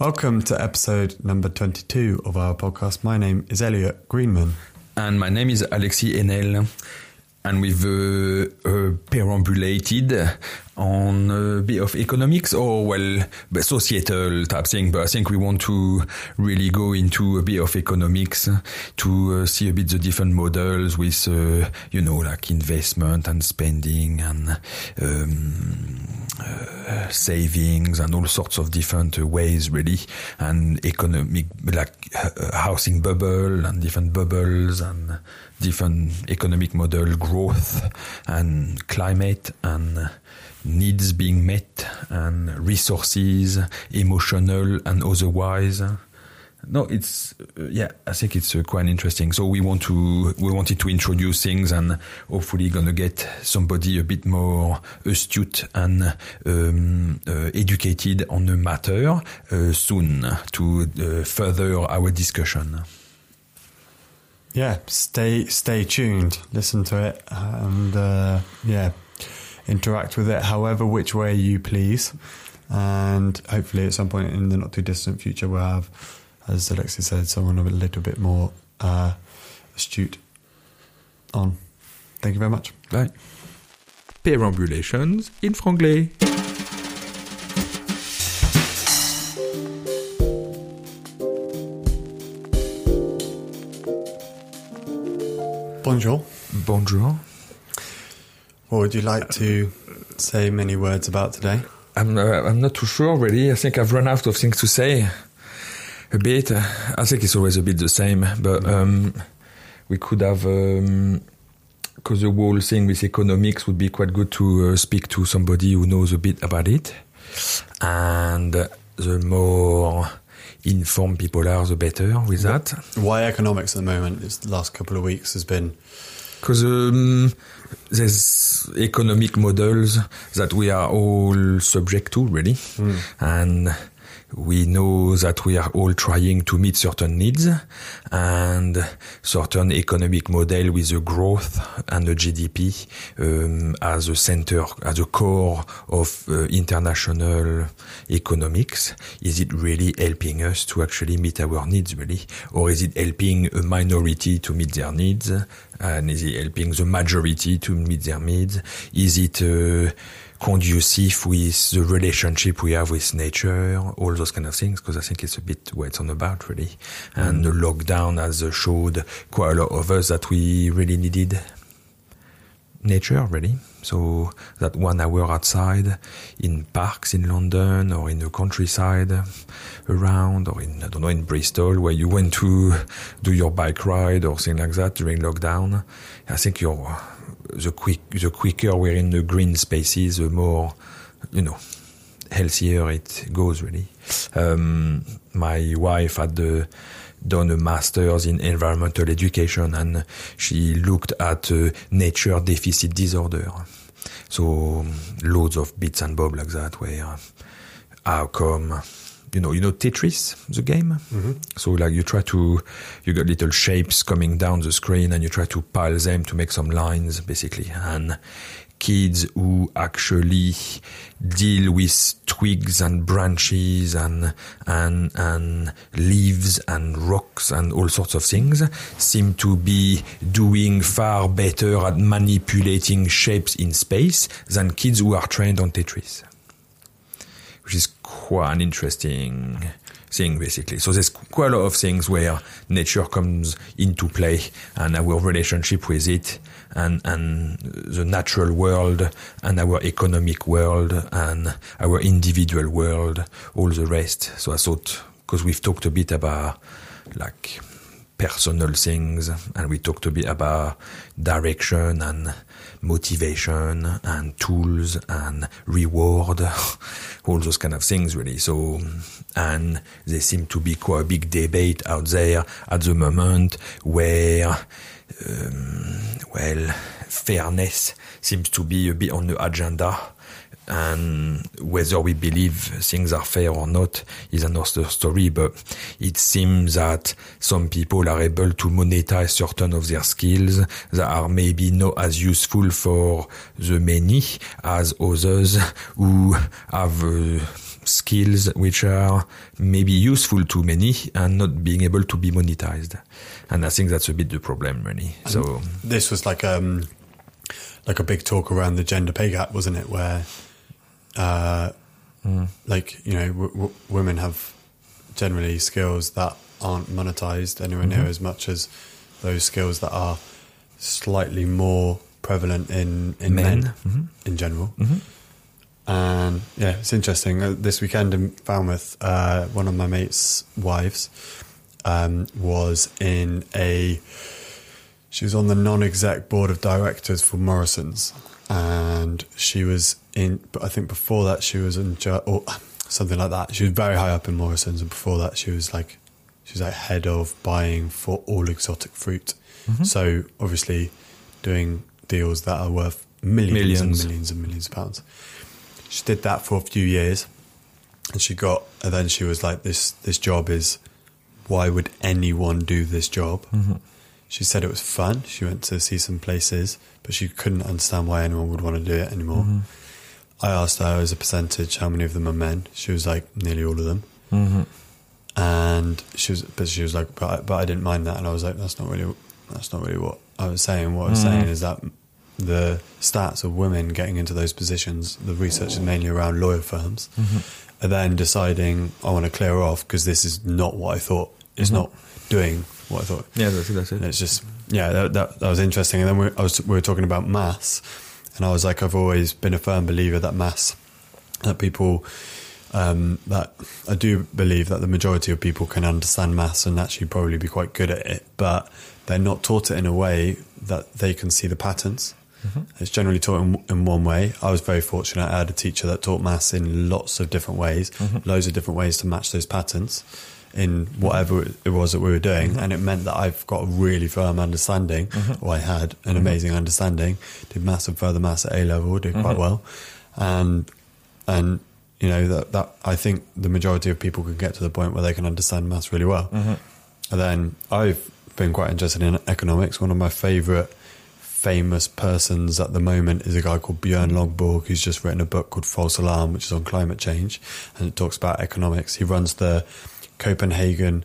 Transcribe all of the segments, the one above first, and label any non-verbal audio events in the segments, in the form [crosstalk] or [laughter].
Welcome to episode number 22 of our podcast. My name is Elliot Greenman. And my name is Alexis Enel. And we've uh, uh, perambulated on a bit of economics or, well, societal type thing. But I think we want to really go into a bit of economics to uh, see a bit the different models with, uh, you know, like investment and spending and um, savings and all sorts of different ways, really, and economic, like uh, housing bubble and different bubbles and different economic model growth and climate and needs being met and resources, emotional and otherwise. No, it's uh, yeah. I think it's uh, quite interesting. So we want to we wanted to introduce things and hopefully gonna get somebody a bit more astute and um, uh, educated on the matter uh, soon to uh, further our discussion. Yeah, stay stay tuned. Listen to it and uh, yeah, interact with it however which way you please. And hopefully, at some point in the not too distant future, we'll have as Alexis said, someone a little bit more uh, astute on. Thank you very much. Bye. Perambulations in franglais. Bonjour. Bonjour. What would you like to say many words about today? I'm, uh, I'm not too sure, really. I think I've run out of things to say a bit. I think it's always a bit the same, but um, we could have because um, the whole thing with economics would be quite good to uh, speak to somebody who knows a bit about it, and the more informed people are, the better with that. Why economics at the moment? This last couple of weeks has been because um, there's economic models that we are all subject to, really, mm. and we know that we are all trying to meet certain needs and certain economic model with the growth and the GDP um, as a center, as a core of uh, international economics. Is it really helping us to actually meet our needs, really? Or is it helping a minority to meet their needs? And is it helping the majority to meet their needs? Is it uh, conducive with the relationship we have with nature, all those kind of things, because I think it's a bit what it's on about, really. Mm. And the lockdown has showed quite a lot of us that we really needed nature, really. So that one hour outside in parks in London or in the countryside around or in, I don't know, in Bristol where you went to do your bike ride or thing like that during lockdown. I think you're, the quick, the quicker we're in the green spaces, the more, you know, healthier it goes really. Um, my wife had the, done a master's in environmental education and she looked at uh, nature deficit disorder. So loads of bits and bobs like that where how come you know, you know Tetris, the game. Mm-hmm. So like you try to, you got little shapes coming down the screen, and you try to pile them to make some lines, basically. And kids who actually deal with twigs and branches and and and leaves and rocks and all sorts of things seem to be doing far better at manipulating shapes in space than kids who are trained on Tetris which is quite an interesting thing, basically. So there's quite a lot of things where nature comes into play and our relationship with it and, and the natural world and our economic world and our individual world, all the rest. So I thought, because we've talked a bit about like personal things and we talked a bit about direction and motivation and tools and reward, [laughs] all those kind of things really. So, and there seem to be quite a big debate out there at the moment where, um, well, fairness seems to be a bit on the agenda and whether we believe things are fair or not is another story. But it seems that some people are able to monetize certain of their skills that are maybe not as useful for the many as others who have uh, skills which are maybe useful to many and not being able to be monetized. And I think that's a bit the problem, really. And so this was like um like a big talk around the gender pay gap, wasn't it? Where uh, mm. like you know, w- w- women have generally skills that aren't monetized anywhere mm-hmm. near as much as those skills that are slightly more prevalent in in men, men mm-hmm. in general. Mm-hmm. And yeah, it's interesting. Uh, this weekend in Falmouth, uh, one of my mates' wives um, was in a. She was on the non-exec board of directors for Morrison's, and she was in. But I think before that, she was in or something like that. She was very high up in Morrison's, and before that, she was like, she was like head of buying for all exotic fruit. Mm-hmm. So obviously, doing deals that are worth millions, millions and millions and millions of pounds. She did that for a few years, and she got. And then she was like, "This this job is. Why would anyone do this job?" Mm-hmm. She said it was fun. She went to see some places, but she couldn't understand why anyone would want to do it anymore. Mm-hmm. I asked her as a percentage how many of them are men. She was like, nearly all of them. Mm-hmm. And she was, but she was like, but I, but I didn't mind that. And I was like, that's not really, that's not really what I was saying. What I was mm-hmm. saying is that the stats of women getting into those positions, the research is mainly around lawyer firms, mm-hmm. and then deciding I want to clear off because this is not what I thought. It's mm-hmm. not doing what I thought. Yeah, that's it. That's it. And it's just yeah, that, that, that was interesting. And then we, I was, we were talking about maths, and I was like, I've always been a firm believer that maths, that people. Um, that I do believe that the majority of people can understand maths and actually probably be quite good at it, but they're not taught it in a way that they can see the patterns. Mm-hmm. It's generally taught in, in, one way. I was very fortunate. I had a teacher that taught maths in lots of different ways, mm-hmm. loads of different ways to match those patterns in whatever it was that we were doing. Mm-hmm. And it meant that I've got a really firm understanding, mm-hmm. or I had an mm-hmm. amazing understanding, did maths and further maths at A level, did quite mm-hmm. well. And, and, you know, that, that I think the majority of people can get to the point where they can understand maths really well. And then I've been quite interested in economics. One of my favorite famous persons at the moment is a guy called Björn Lomborg, who's just written a book called False Alarm, which is on climate change, and it talks about economics. He runs the Copenhagen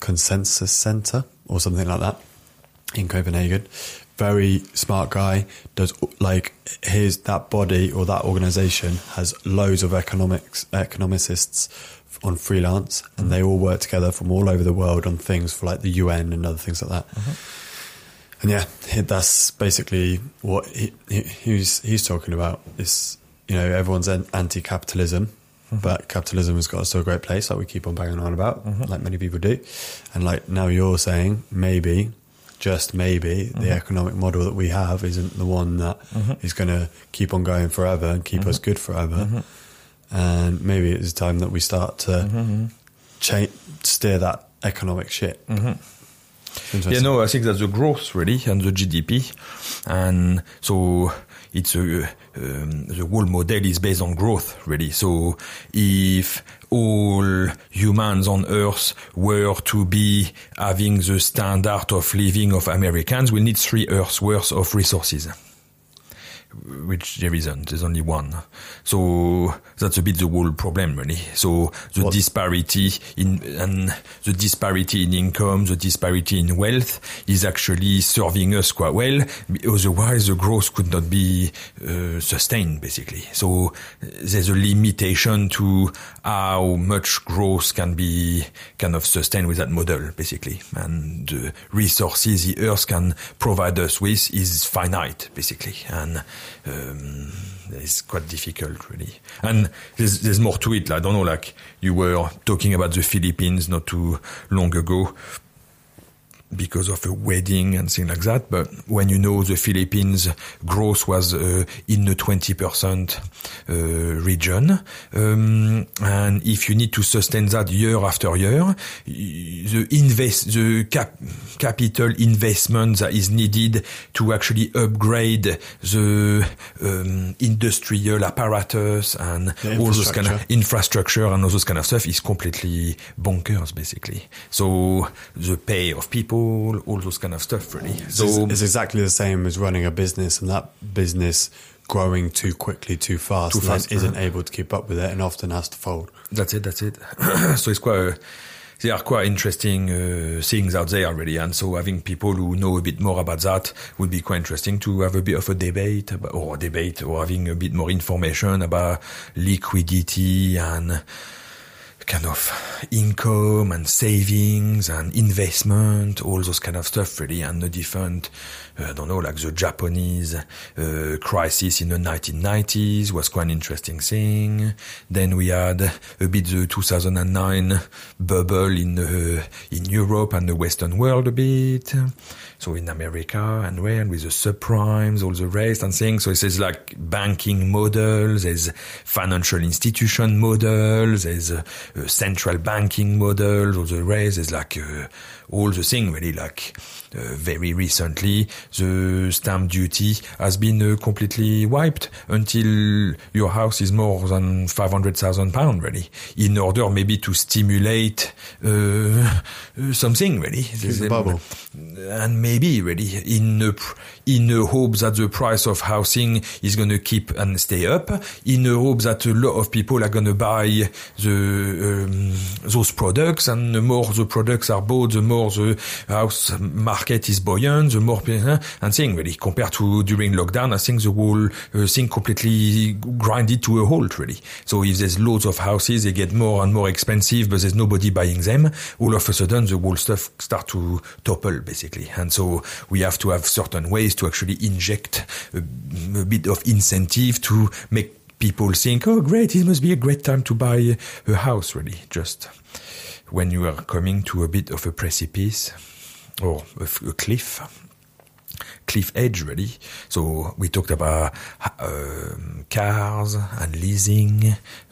Consensus Center or something like that in Copenhagen. Very smart guy. Does like his that body or that organization has loads of economics economicists on freelance, and mm-hmm. they all work together from all over the world on things for like the UN and other things like that. Mm-hmm and yeah, that's basically what he, he, he's he's talking about. Is you know everyone's anti-capitalism, mm-hmm. but capitalism has got us to a great place, like we keep on banging on about, mm-hmm. like many people do. And like now you're saying, maybe, just maybe, mm-hmm. the economic model that we have isn't the one that mm-hmm. is going to keep on going forever and keep us mm-hmm. good forever. Mm-hmm. And maybe it's time that we start to cha- steer that economic shit. Yeah, no, I think that's the growth really and the GDP, and so it's a um, the whole model is based on growth really. So if all humans on Earth were to be having the standard of living of Americans, we need three Earths worth of resources which there isn't. There's only one. So that's a bit the whole problem, really. So the what? disparity in and the disparity in income, the disparity in wealth is actually serving us quite well. Otherwise, the growth could not be uh, sustained, basically. So there's a limitation to how much growth can be kind of sustained with that model, basically. And the resources the Earth can provide us with is finite, basically. And um, it's quite difficult, really. And there's, there's more to it. I don't know, like you were talking about the Philippines not too long ago because of a wedding and things like that. But when you know the Philippines growth was uh, in the 20% uh, region, um, and if you need to sustain that year after year, the invest, the cap, capital investment that is needed to actually upgrade the um, industrial apparatus and all those kind of infrastructure and all those kind of stuff is completely bonkers, basically. So the pay of people all all those kind of stuff really. So it's, it's exactly the same as running a business, and that business growing too quickly, too fast, Too and fast, isn't uh-huh. able to keep up with it, and often has to fold. That's it. That's it. [clears throat] so it's quite. A, there are quite interesting uh, things out there already, and so having people who know a bit more about that would be quite interesting to have a bit of a debate about, or a debate, or having a bit more information about liquidity and kind of income and savings and investment, all those kind of stuff really, and the different, uh, I don't know, like the Japanese uh, crisis in the 1990s was quite an interesting thing. Then we had a bit the 2009 bubble in uh, in Europe and the Western world a bit. So in America and where with the subprimes, all the rest and things. So it says like banking models, there's financial institution models, there's uh, uh, central banking models, all the rest. There's like uh, all the thing really like uh, very recently the stamp duty has been uh, completely wiped until your house is more than 500,000 pounds really in order maybe to stimulate uh, [laughs] uh, something really the bubble. and maybe really in a, in a hope that the price of housing is going to keep and stay up in a hope that a lot of people are going to buy the um, those products and the more the products are bought the more the house market is buoyant the more uh, and thing really. Compared to during lockdown I think the whole uh, thing completely grinded to a halt really. So if there's loads of houses they get more and more expensive but there's nobody buying them all of a sudden the whole stuff start to topple basically. And so we have to have certain ways to actually inject a, a bit of incentive to make people think oh great it must be a great time to buy a house really just when you are coming to a bit of a precipice or a cliff cliff edge really. So we talked about um, cars and leasing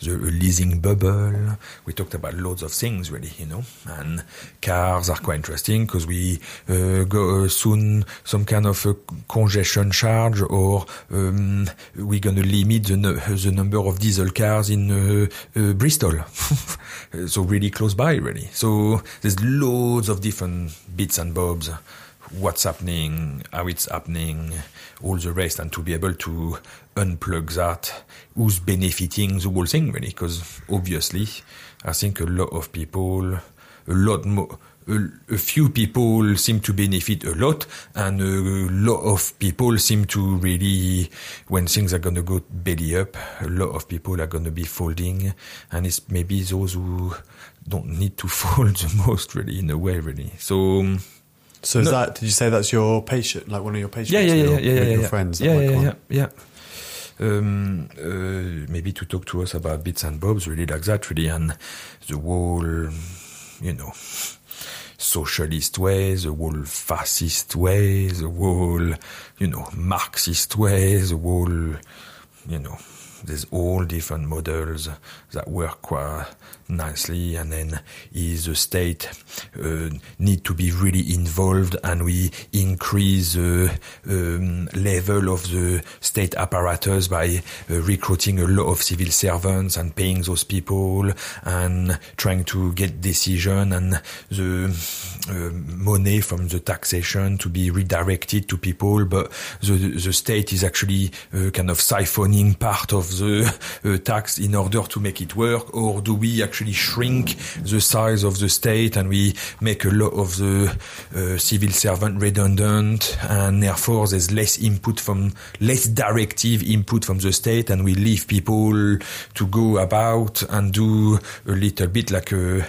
the leasing bubble. We talked about loads of things really you know. And cars are quite interesting because we uh, go uh, soon some kind of congestion charge or um, we're going to limit the, the number of diesel cars in uh, uh, Bristol. [laughs] So really close by really. So there's loads of different bits and bobs what's happening, how it's happening, all the rest, and to be able to unplug that, who's benefiting the whole thing, really, because obviously, I think a lot of people, a lot more, a, few people seem to benefit a lot, and a lot of people seem to really, when things are going to go belly up, a lot of people are going to be folding, and it's maybe those who don't need to [laughs] fold the most, really, in a way, really. So, So is No. that? Did you say that's your patient, like one of your patients? yeah, yeah, your, yeah, yeah, yeah, your yeah. friends? Yeah, yeah, yeah, yeah. Um, uh, maybe to talk to us about bits and bobs, really like that, really, and the whole, you know, socialist ways, the whole fascist ways, the whole, you know, Marxist ways, the whole, you know, there's all different models that work quite nicely and then is the state uh, need to be really involved and we increase the um, level of the state apparatus by uh, recruiting a lot of civil servants and paying those people and trying to get decision and the uh, money from the taxation to be redirected to people. But the, the state is actually uh, kind of siphoning part of the uh, tax in order to make it work or do we actually shrink the size of the state and we make a lot of the uh, civil servant redundant and therefore there's less input from less directive input from the state and we leave people to go about and do a little bit like a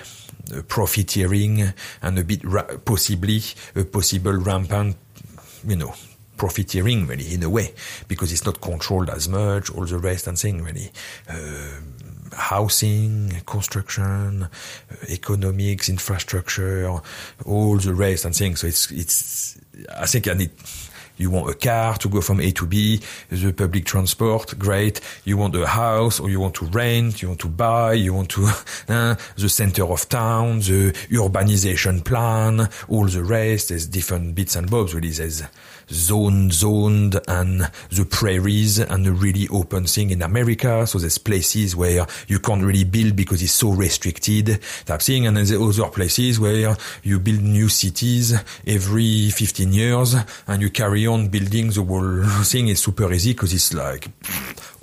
profiteering and a bit possibly a possible rampant you know profiteering really in a way because it's not controlled as much all the rest and thing really. Uh, housing construction economics infrastructure all the rest and things so it's it's i think i need you want a car to go from A to B, the public transport, great. You want a house or you want to rent, you want to buy, you want to, [laughs] the center of town, the urbanization plan, all the rest, there's different bits and bobs really. There's zone, zoned and the prairies and the really open thing in America. So there's places where you can't really build because it's so restricted type thing. And then there's other places where you build new cities every 15 years and you carry on building the whole [laughs] thing is super easy because it's like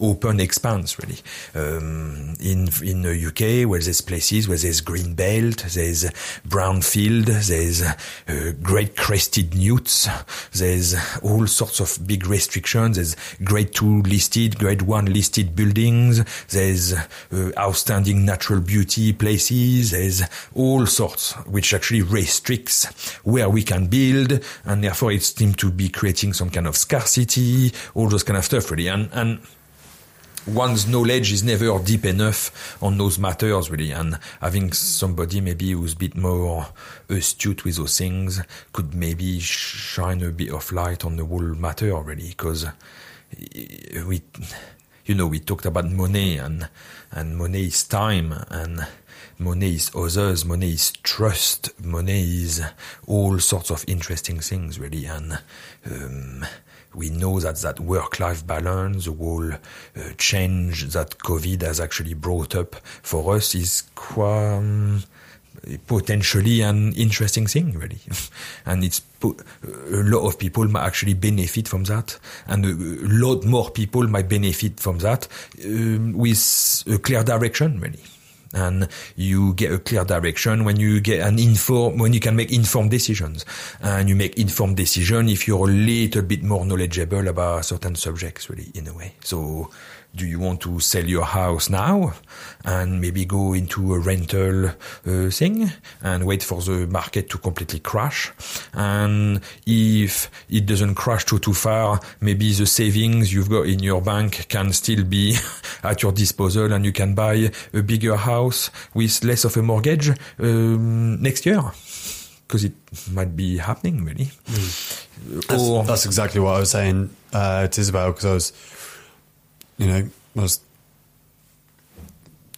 open expanse really. Um, in in the UK where there's places where there's green belt, there's brown field, there's uh, great crested newts, there's all sorts of big restrictions. There's grade two listed, grade one listed buildings. There's uh, outstanding natural beauty places. There's all sorts which actually restricts where we can build, and therefore it seems to be creating some kind of scarcity, all those kind of stuff really, and and one's knowledge is never deep enough on those matters really and having somebody maybe who's a bit more astute with those things could maybe shine a bit of light on the whole matter really because we you know we talked about money and and money is time and money is others money is trust money is all sorts of interesting things really and um, we know that that work-life balance, the whole uh, change that COVID has actually brought up for us is quite um, potentially an interesting thing, really. [laughs] and it's a lot of people might actually benefit from that, and a, lot more people might benefit from that um, with a clear direction, really and you get a clear direction when you get an inform when you can make informed decisions. And you make informed decision if you're a little bit more knowledgeable about certain subjects really in a way. So do you want to sell your house now? And maybe go into a rental uh, thing and wait for the market to completely crash. And if it doesn't crash too too far maybe the savings you've got in your bank can still be [laughs] at your disposal and you can buy a bigger house with less of a mortgage um, next year. Because it might be happening really. Mm. that's, that's exactly what I was saying uh, to Isabel because I was you know,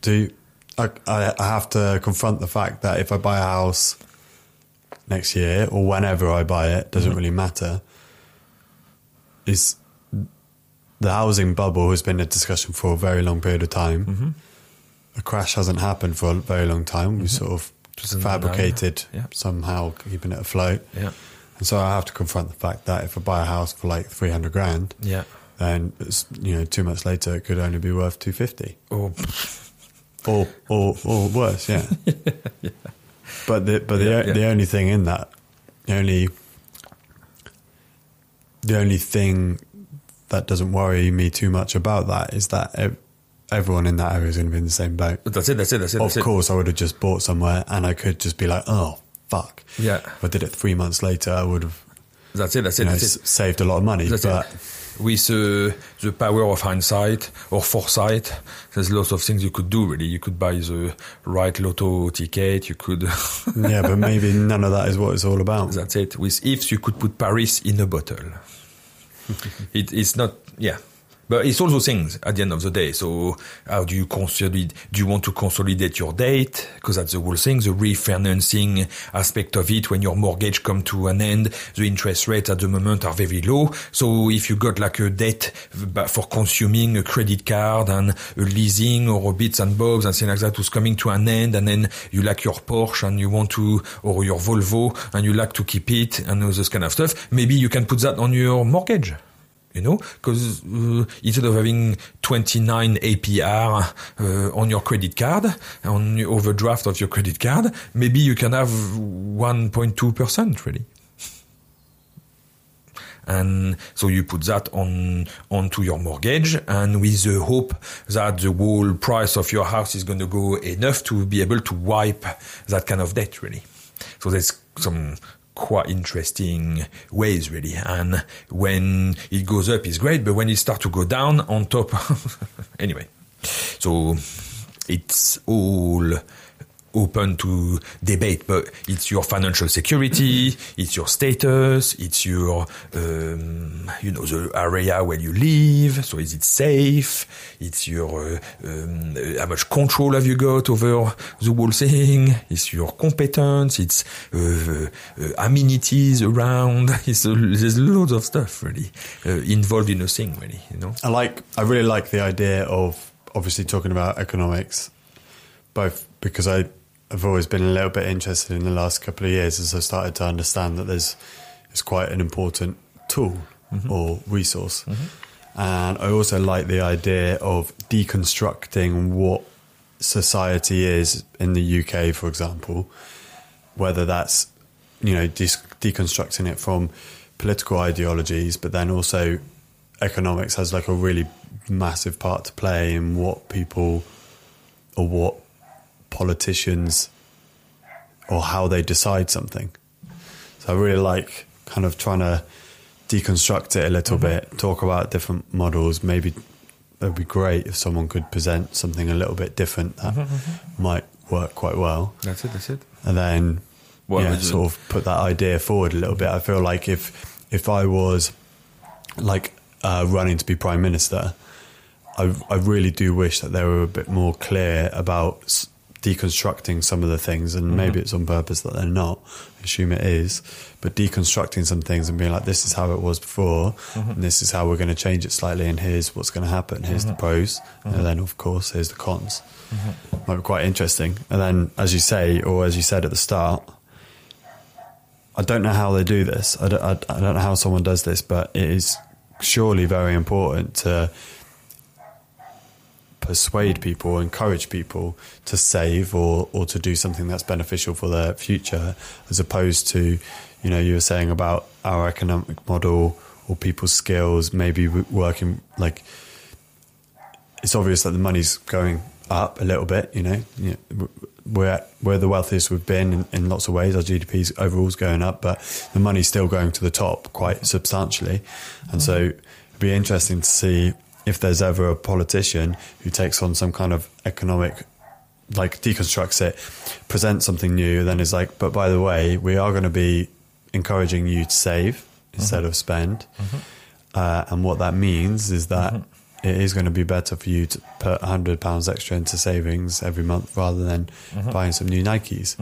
do I, I have to confront the fact that if I buy a house next year or whenever I buy it, doesn't mm-hmm. really matter. Is the housing bubble has been a discussion for a very long period of time. Mm-hmm. A crash hasn't happened for a very long time. Mm-hmm. We sort of fabricated yeah. somehow keeping it afloat. Yeah. And so I have to confront the fact that if I buy a house for like 300 grand, yeah and you know two months later it could only be worth two fifty, or oh. [laughs] or or or worse, yeah. [laughs] yeah. But the but the yeah, yeah. the only thing in that, the only the only thing that doesn't worry me too much about that is that everyone in that area is going to be in the same boat. That's it. That's it. That's it. That's of course, it. I would have just bought somewhere, and I could just be like, "Oh, fuck." Yeah. If I did it three months later, I would have. That's it. That's it. Know, that's it. Saved a lot of money, that's but. It with uh, the power of hindsight or foresight, there's lots of things you could do. Really, you could buy the right lotto ticket. You could. [laughs] yeah, but maybe none of that is what it's all about. That's it. With ifs, you could put Paris in a bottle. [laughs] it, it's not. Yeah. But it's also things at the end of the day. So how do you consolidate? Do you want to consolidate your debt? Because that's the whole thing. The refinancing aspect of it. When your mortgage come to an end, the interest rates at the moment are very low. So if you got like a debt for consuming a credit card and a leasing or a bits and bobs and things like that who's coming to an end, and then you like your Porsche and you want to, or your Volvo and you like to keep it and all this kind of stuff, maybe you can put that on your mortgage you know, because uh, instead of having 29 APR uh, on your credit card, on the overdraft of your credit card, maybe you can have 1.2% really. And so you put that on onto your mortgage, and with the hope that the whole price of your house is going to go enough to be able to wipe that kind of debt, really. So there's some quite interesting ways really. And when it goes up it's great but when it starts to go down on top [laughs] anyway. So it's all open to debate, but it's your financial security, it's your status, it's your, um, you know, the area where you live. So is it safe? It's your, uh, um, how much control have you got over the whole thing? It's your competence. It's uh, uh, amenities around. [laughs] It's, there's loads of stuff really uh, involved in a thing, really. You know. I like. I really like the idea of obviously talking about economics, both because I I've always been a little bit interested in the last couple of years as I started to understand that there's it's quite an important tool mm-hmm. or resource. Mm-hmm. And I also like the idea of deconstructing what society is in the UK, for example, whether that's you know de- deconstructing it from political ideologies, but then also economics has like a really massive part to play in what people or what politicians or how they decide something. So I really like kind of trying to deconstruct it a little mm-hmm. bit, talk about different models. Maybe it'd be great if someone could present something a little bit different that mm-hmm, mm-hmm. might work quite well. That's it. That's it. And then Well, yeah, would you- sort of put that idea forward a little bit. I feel like if if I was like uh, running to be prime minister, I I really do wish that they were a bit more clear about s- deconstructing some of the things, and Mm-hmm. maybe it's on purpose that they're not. I assume it is, but deconstructing some things and being like, this is how it was before, Mm-hmm. and this is how we're going to change it slightly, and here's what's going to happen. Here's Mm-hmm. the pros, and then of course here's the cons. Might be quite interesting. And then, as you say, or as you said at the start, I don't know how they do this. I don't, I, I don't know how someone does this, but it is surely very important to persuade people, encourage people to save or, or to do something that's beneficial for their future, as opposed to, you know, you were saying about our economic model or people's skills, maybe working like it's obvious that the money's going up a little bit. You know, You know, we're we're the wealthiest we've been in, in lots of ways. Our GDP's overall's going up, but the money's still going to the top quite substantially. And so it'd be interesting to see if there's ever a politician who takes on some kind of economic like deconstructs it, presents something new, then is like, but by the way, we are going to be encouraging you to save instead of spend. Mm-hmm. Uh, and what that means is that mm-hmm. it is going to be better for you to put hundred pounds extra into savings every month rather than mm-hmm. buying some new Nikes.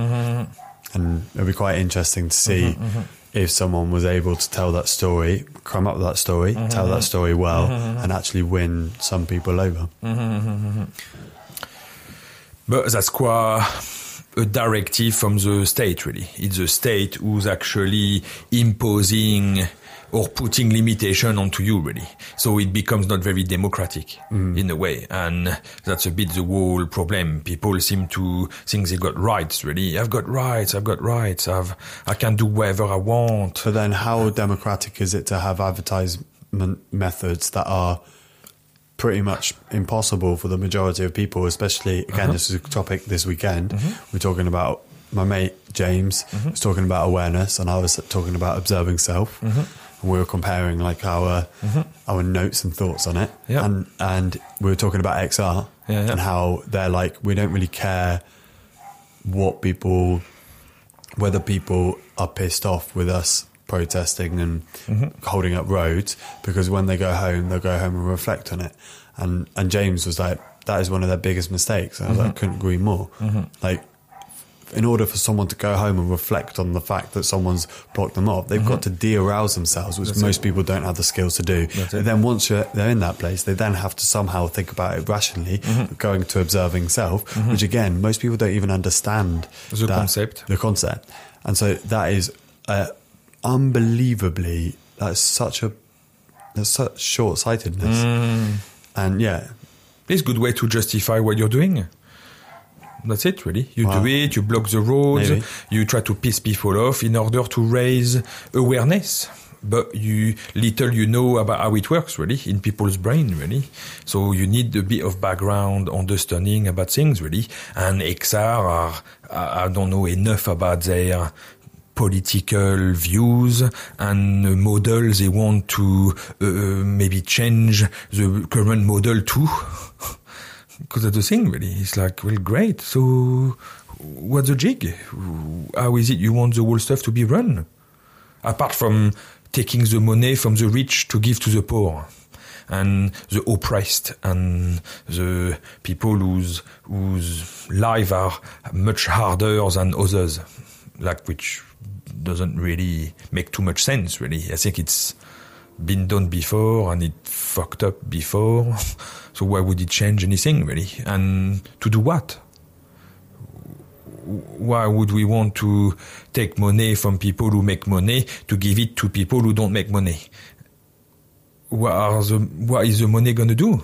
And it'd be quite interesting to see if someone was able to tell that story, come up with that story, mm-hmm. tell that story well, mm-hmm. and actually win some people over. Mm-hmm. But that's quite a directive from the state, really. It's the state who's actually imposing or putting limitation onto you, really. So it becomes not very democratic mm. in a way. And that's a bit the whole problem. People seem to think they got rights, really. I've got rights, I've got rights, I've, I can do whatever I want. But then, how democratic is it to have advertisement methods that are pretty much impossible for the majority of people? Especially again, uh-huh. this is a topic this weekend. Mm-hmm. We're talking about my mate James mm-hmm. was talking about awareness, and I was talking about observing self. And we were comparing like our mm-hmm. our notes and thoughts on it, Yeah. and and we were talking about XR Yeah, yeah. and how they're like we don't really care what people whether people are pissed off with us protesting and mm-hmm. holding up roads because when they go home they'll go home and reflect on it. And and James was like that is one of their biggest mistakes. And I was like mm-hmm. couldn't agree more. Like in order for someone to go home and reflect on the fact that someone's blocked them off, they've got to de-arouse themselves, which most people don't have the skills to do. And then once you're, they're in that place, they then have to somehow think about it rationally, going to observing self, which again, most people don't even understand The that- concept. The concept, and so that is uh, unbelievably. That's such a that's such short-sightedness, Mm. and yeah, It's a good way to justify what you're doing. That's it, really. You Wow. do it, you block the roads, Maybe. you try to piss people off in order to raise awareness. But you little you know about how it works, really, in people's brain, really. So you need a bit of background understanding about things, really. And XR are, I don't know enough about their political views and uh, models they want to uh, maybe change the current model too. [laughs] Because that's the thing, really. It's like, well, great. So, what's the jig? How is it you want the whole stuff to be run? Apart from taking the money from the rich to give to the poor and the oppressed and the people whose whose lives are much harder than others, like which doesn't really make too much sense. Really, I think it's been done before and it fucked up before. [laughs] So why would it change anything really? And to do what? Why would we want to take money from people who make money to give it to people who don't make money? what the what is the money gonna do?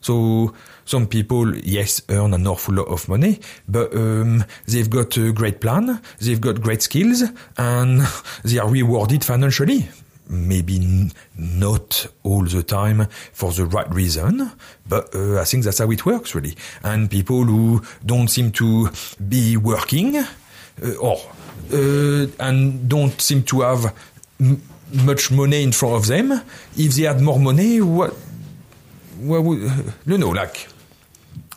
So some people, yes, earn an awful lot of money, but um, they've got a great plan, they've got great skills, and [laughs] they are rewarded financially. Maybe n- not all the time for the right reason, but uh, I think that's how it works really. And people who don't seem to be working uh, or uh, and don't seem to have m- much money in front of them, if they had more money, what? What would, [laughs] no, no, like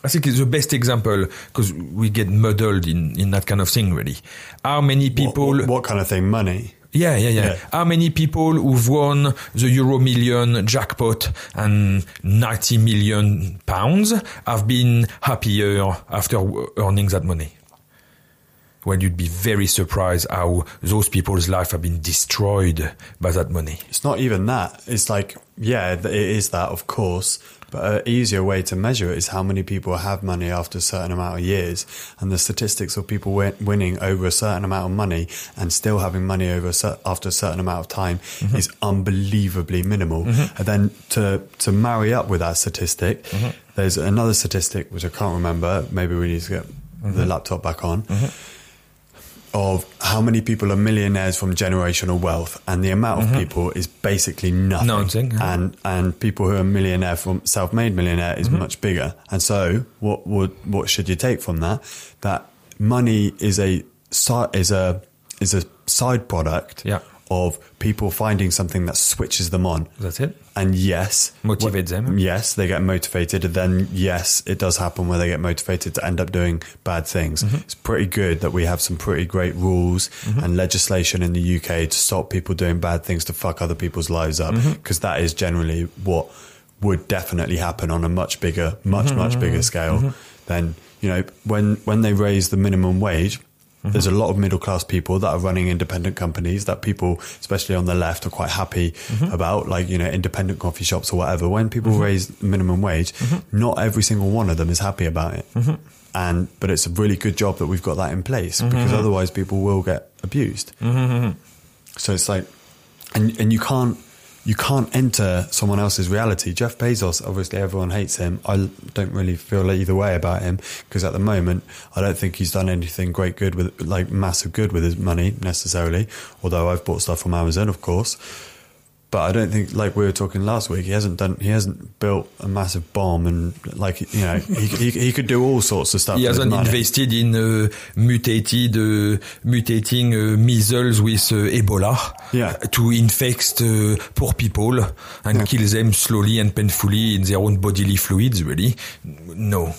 I think it's the best example because we get muddled in, in that kind of thing, really. How many people. What, what, what kind of thing? Money? Yeah, yeah, yeah, Yeah. How many people who've won the Euro Million jackpot and 90 million pounds have been happier after earning that money? Well, you'd be very surprised how those people's life have been destroyed by that money. It's not even that. It's like, yeah, it is that, of course. But an easier way to measure it is how many people have money after a certain amount of years. And the statistics of people win- winning over a certain amount of money and still having money over a cer- after a certain amount of time mm-hmm. is unbelievably minimal. Mm-hmm. And then to, to marry up with that statistic, mm-hmm. there's another statistic which I can't remember. Maybe we need to get the laptop back on of how many people are millionaires from generational wealth, and the amount of mm-hmm. people is basically nothing. Nothing, yeah. And and people who are millionaire from self-made millionaire is mm-hmm. much bigger. And so, what would what should you take from that? That money is a is a is a side product Yeah. Of people finding something that switches them on. That's it. And yes, Motivate what- them. Yes, they get motivated. And then yes, it does happen where they get motivated to end up doing bad things. Mm-hmm. It's pretty good that we have some pretty great rules and legislation in the UK to stop people doing bad things to fuck other people's lives up. Mm-hmm. Because that is generally what would definitely happen on a much bigger, much, Mm-hmm. much bigger scale than, you know, when, when they raise the minimum wage, Mm-hmm. there's a lot of middle class people that are running independent companies that people, especially on the left, are quite happy mm-hmm. about, like, you know, independent coffee shops or whatever. When people mm-hmm. raise minimum wage, not every single one of them is happy about it. And, but it's a really good job that we've got that in place because otherwise people will get abused. So it's like, and and you can't you can't enter someone else's reality. Jeff Bezos, obviously, everyone hates him. I don't really feel either way about him because at the moment, I don't think he's done anything great good with like massive good with his money necessarily. Although I've bought stuff from Amazon, of course. But I don't think, like we were talking last week, he hasn't done, he hasn't built a massive bomb, and like you know, he he, he could do all sorts of stuff. He hasn't invested in uh, mutated, uh, mutating uh, measles with uh, Ebola Yeah. to infect uh, poor people and kill them slowly and painfully in their own bodily fluids. Really, no.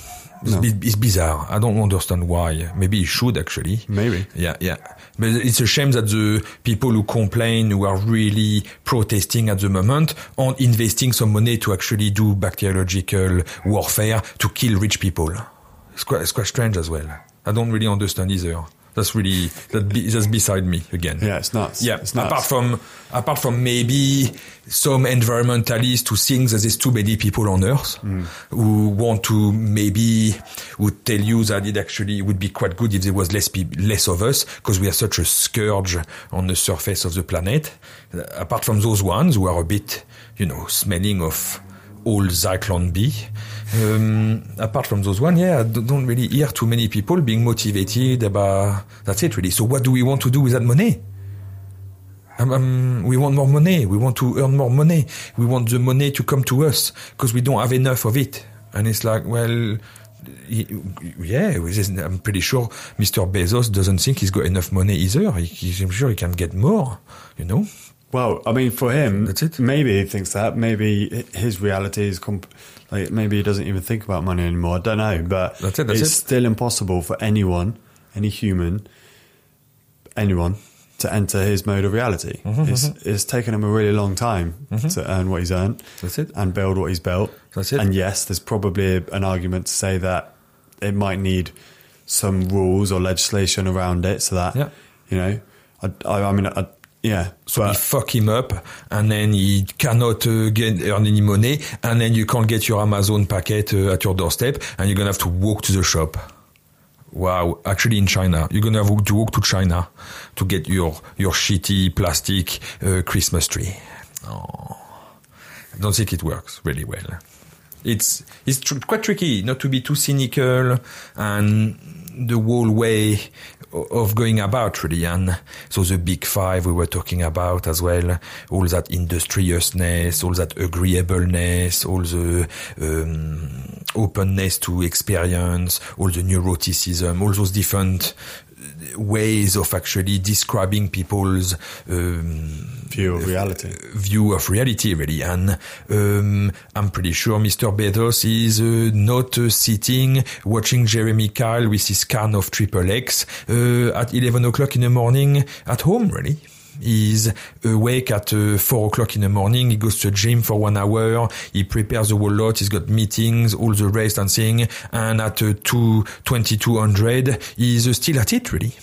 It's, No. bi- it's bizarre. I don't understand why. Maybe he should actually. Maybe. Yeah, yeah. But it's a shame that the people who complain, who are really protesting at the moment, aren't investing some money to actually do bacteriological warfare to kill rich people. It's quite, it's quite strange as well. I don't really understand either. That's really that be, that's beside me again. Yeah, it's nuts. Yeah, it's nuts. apart from apart from maybe some environmentalists who think that there's too many people on Earth Mm. who want to maybe would tell you that it actually would be quite good if there was less less of us because we are such a scourge on the surface of the planet. Uh, apart from those ones who are a bit, you know, smelling of old Zyklon B. Um, apart from those one, yeah, I don't really hear too many people being motivated about. That's it, really. So, what do we want to do with that money? Um, um, we want more money. We want to earn more money. We want the money to come to us because we don't have enough of it. And it's like, well, yeah, I'm pretty sure Mr. Bezos doesn't think he's got enough money either. He, I'm sure he can get more, you know? Well, I mean, for him. Maybe he thinks that. Maybe his reality is comp- like maybe he doesn't even think about money anymore. I don't know, but That's it, that's it's it. still impossible for anyone, any human, anyone, to enter his mode of reality. Mm-hmm, It's, it's taken him a really long time to earn what he's earned. That's it. and build what he's built. That's it. And yes, there's probably an argument to say that it might need some rules or legislation around it, so that Yeah. you know, I, I, I mean, I, yeah, So but fuck him up, and then he cannot uh, get earn any money, and then you can't get your Amazon packet uh, at your doorstep, and you're gonna have to walk to the shop. Wow, actually in China, you're gonna have to walk to China to get your your shitty plastic uh, Christmas tree. Oh. I don't think it works really well. It's it's tr- quite tricky not to be too cynical and the whole way of going about really and so the big five we were talking about as well all that industriousness all that agreeableness all the um, openness to experience all the neuroticism all those different ways of actually describing people's um, View of reality. view of reality really and um, I'm pretty sure Mr. Bezos is uh, not uh, sitting watching Jeremy Kyle with his can of triple X uh, at 11 o'clock in the morning at home really He's awake at uh, four o'clock in the morning. He goes to the gym for one hour. He prepares the whole lot. He's got meetings, all the rest and thing. And at uh, two twenty two hundred, he's uh, still at it really. [laughs]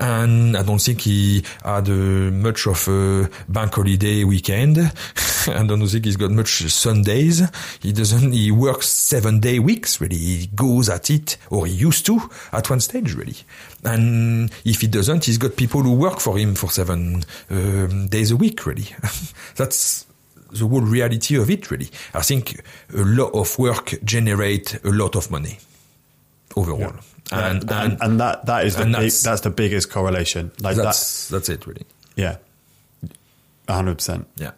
And I don't think he had uh, much of a bank holiday weekend. [laughs] I don't think he's got much Sundays. He doesn't. He works seven day weeks really. He goes at it, or he used to at one stage really. And if he doesn't, he's got people who work for him for seven um, days a week, really. [laughs] That's the whole reality of it, really. I think a lot of work generate a lot of money overall. and, And, and, and that that is the that's- that's, the biggest correlation. Like that, that's, that's it, really. yeah, hundred percent. Yeah.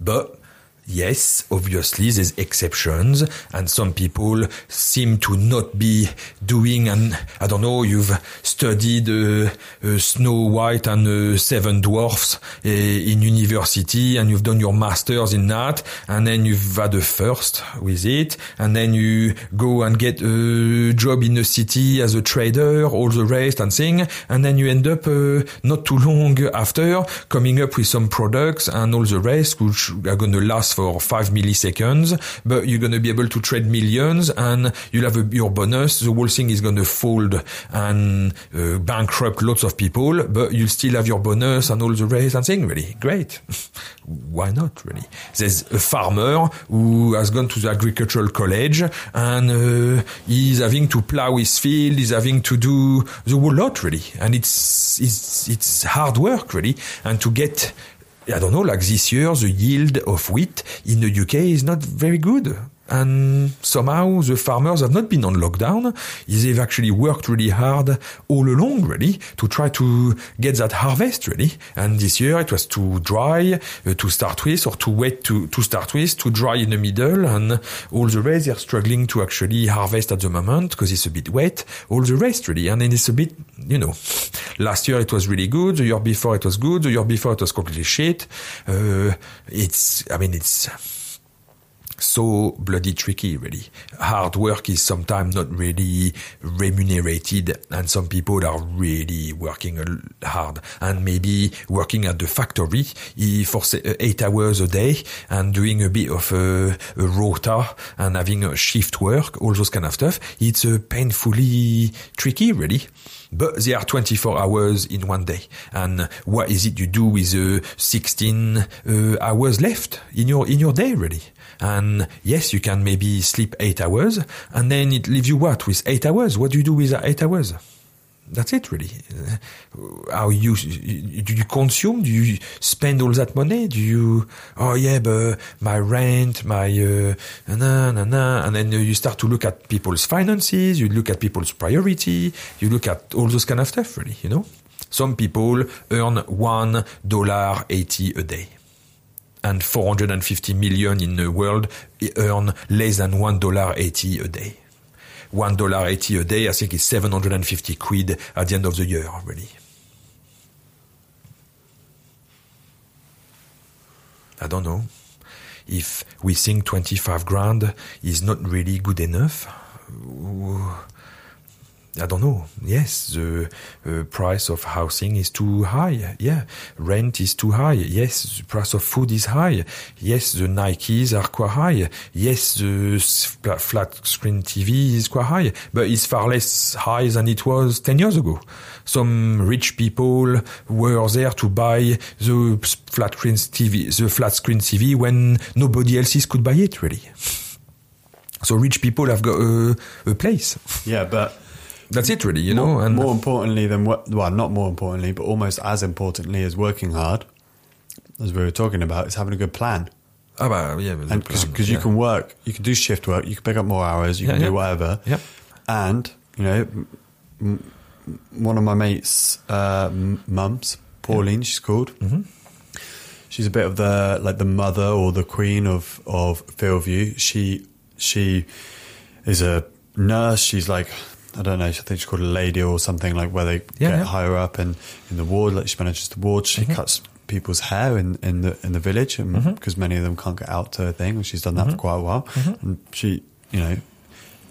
But yes, obviously there's exceptions and some people seem to not be doing and I don't know, you've studied uh, uh, Snow White and uh, Seven Dwarfs uh, in university and you've done your masters in that and then you've had a first with it and then you go and get a job in a city as a trader, all the rest and thing and then you end up uh, not too long after coming up with some products and all the rest which are going to last for five milliseconds, but you're going to be able to trade millions and you'll have a, your bonus. The whole thing is going to fold and uh, bankrupt lots of people, but you'll still have your bonus and all the rest and thing. Really great. [laughs] Why not? Really? There's a farmer who has gone to the agricultural college and uh, he's having to plow his field. He's having to do the whole lot really, and it's it's it's hard work really, and to get I don't know, like this year, the yield of wheat in the UK is not very good. And somehow the farmers have not been on lockdown. They've actually worked really hard all along, really, to try to get that harvest, really. And this year it was too dry uh, to start with, or too wet to, to start with, too dry in the middle, and all the rest they're struggling to actually harvest at the moment because it's a bit wet. All the rest, really. And then it's a bit, you know, last year it was really good. The year before it was good. The year before it was completely shit. Uh, it's, I mean, it's, so bloody tricky, really. Hard work is sometimes not really remunerated, and some people are really working hard and maybe working at the factory for uh, eight hours a day and doing a bit of a, a rota and having a shift work, all those kind of stuff. It's uh, painfully tricky, really. But they are 24 hours in one day. And what is it you do with uh, 16 uh, hours left in your in your day, really? And yes, you can maybe sleep eight hours, and then it leaves you what with eight hours? What do you do with eight hours? That's it, really. How you do you consume? Do you spend all that money? Do you? Oh yeah, but my rent, my uh, na na na, and then you start to look at people's finances. You look at people's priority. You look at all those kind of stuff, really. You know, some people earn one dollar eighty a day and 450 million in the world earn less than one dollar eighty a day. One dollar eighty a day, I think, is 750 quid at the end of the year, really. I don't know if we think 25 grand is not really good enough. I don't know. Yes, the uh, price of housing is too high. Yeah, rent is too high. Yes, the price of food is high. Yes, the Nikes are quite high. Yes, the flat screen TV is quite high, but it's far less high than it was 10 years ago. Some rich people were there to buy the flat screen TV, the flat screen TV when nobody else could buy it really. So rich people have got a, a place. Yeah, but That's it, really. You know, more, and more importantly than what, well, not more importantly, but almost as importantly as working hard, as we were talking about, is having a good plan. Ah, bah, yeah. because plan, you can work, you can do shift work, you can pick up more hours, you Yeah, can yeah. do whatever. Yeah. And you know, m- one of my mates' uh, m- mums, Pauline, she's called. Mm-hmm. She's a bit of the like the mother or the queen of of Fieldview. She she is a nurse. She's like I don't know. I think she's called a lady or something like where they Yeah, get yeah. higher up in in the ward. Like she manages the ward. She Mm-hmm. cuts people's hair in, in the in the village mm-hmm. because many of them can't get out to a thing. And she's done that for mm-hmm. quite a while. Mm-hmm. And she, you know,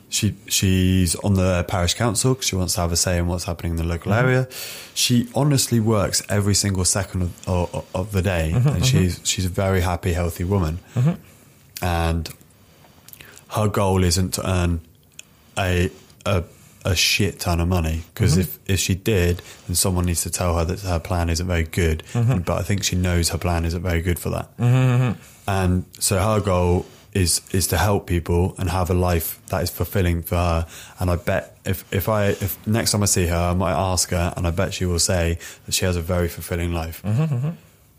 she she's on the parish council because she wants to have a say in what's happening in the local mm-hmm. area. She honestly works every single second of, of, of the day, and she's she's a very happy, healthy woman. And her goal isn't to earn a a, a shit ton of money because mm-hmm. if, if she did, then someone needs to tell her that her plan isn't very good. Mm-hmm. But I think she knows her plan isn't very good for that. Mm-hmm. And so her goal is is to help people and have a life that is fulfilling for her. And I bet if if I if next time I see her, I might ask her, and I bet she will say that she has a very fulfilling life.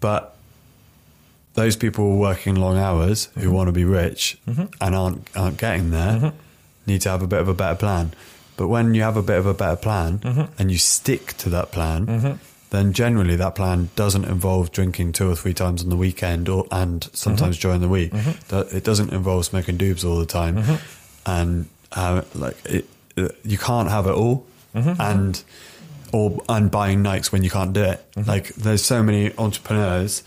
But those people working long hours who want to be rich and aren't aren't getting there need to have a bit of a better plan. But when you have a bit of a better plan mm-hmm. and you stick to that plan, mm-hmm. then generally that plan doesn't involve drinking two or three times on the weekend or and sometimes mm-hmm. during the week. That- It doesn't involve smoking doobs all the time, and uh, like it, uh, you can't have it all, and or and buying Nikes when you can't do it. Like there's so many entrepreneurs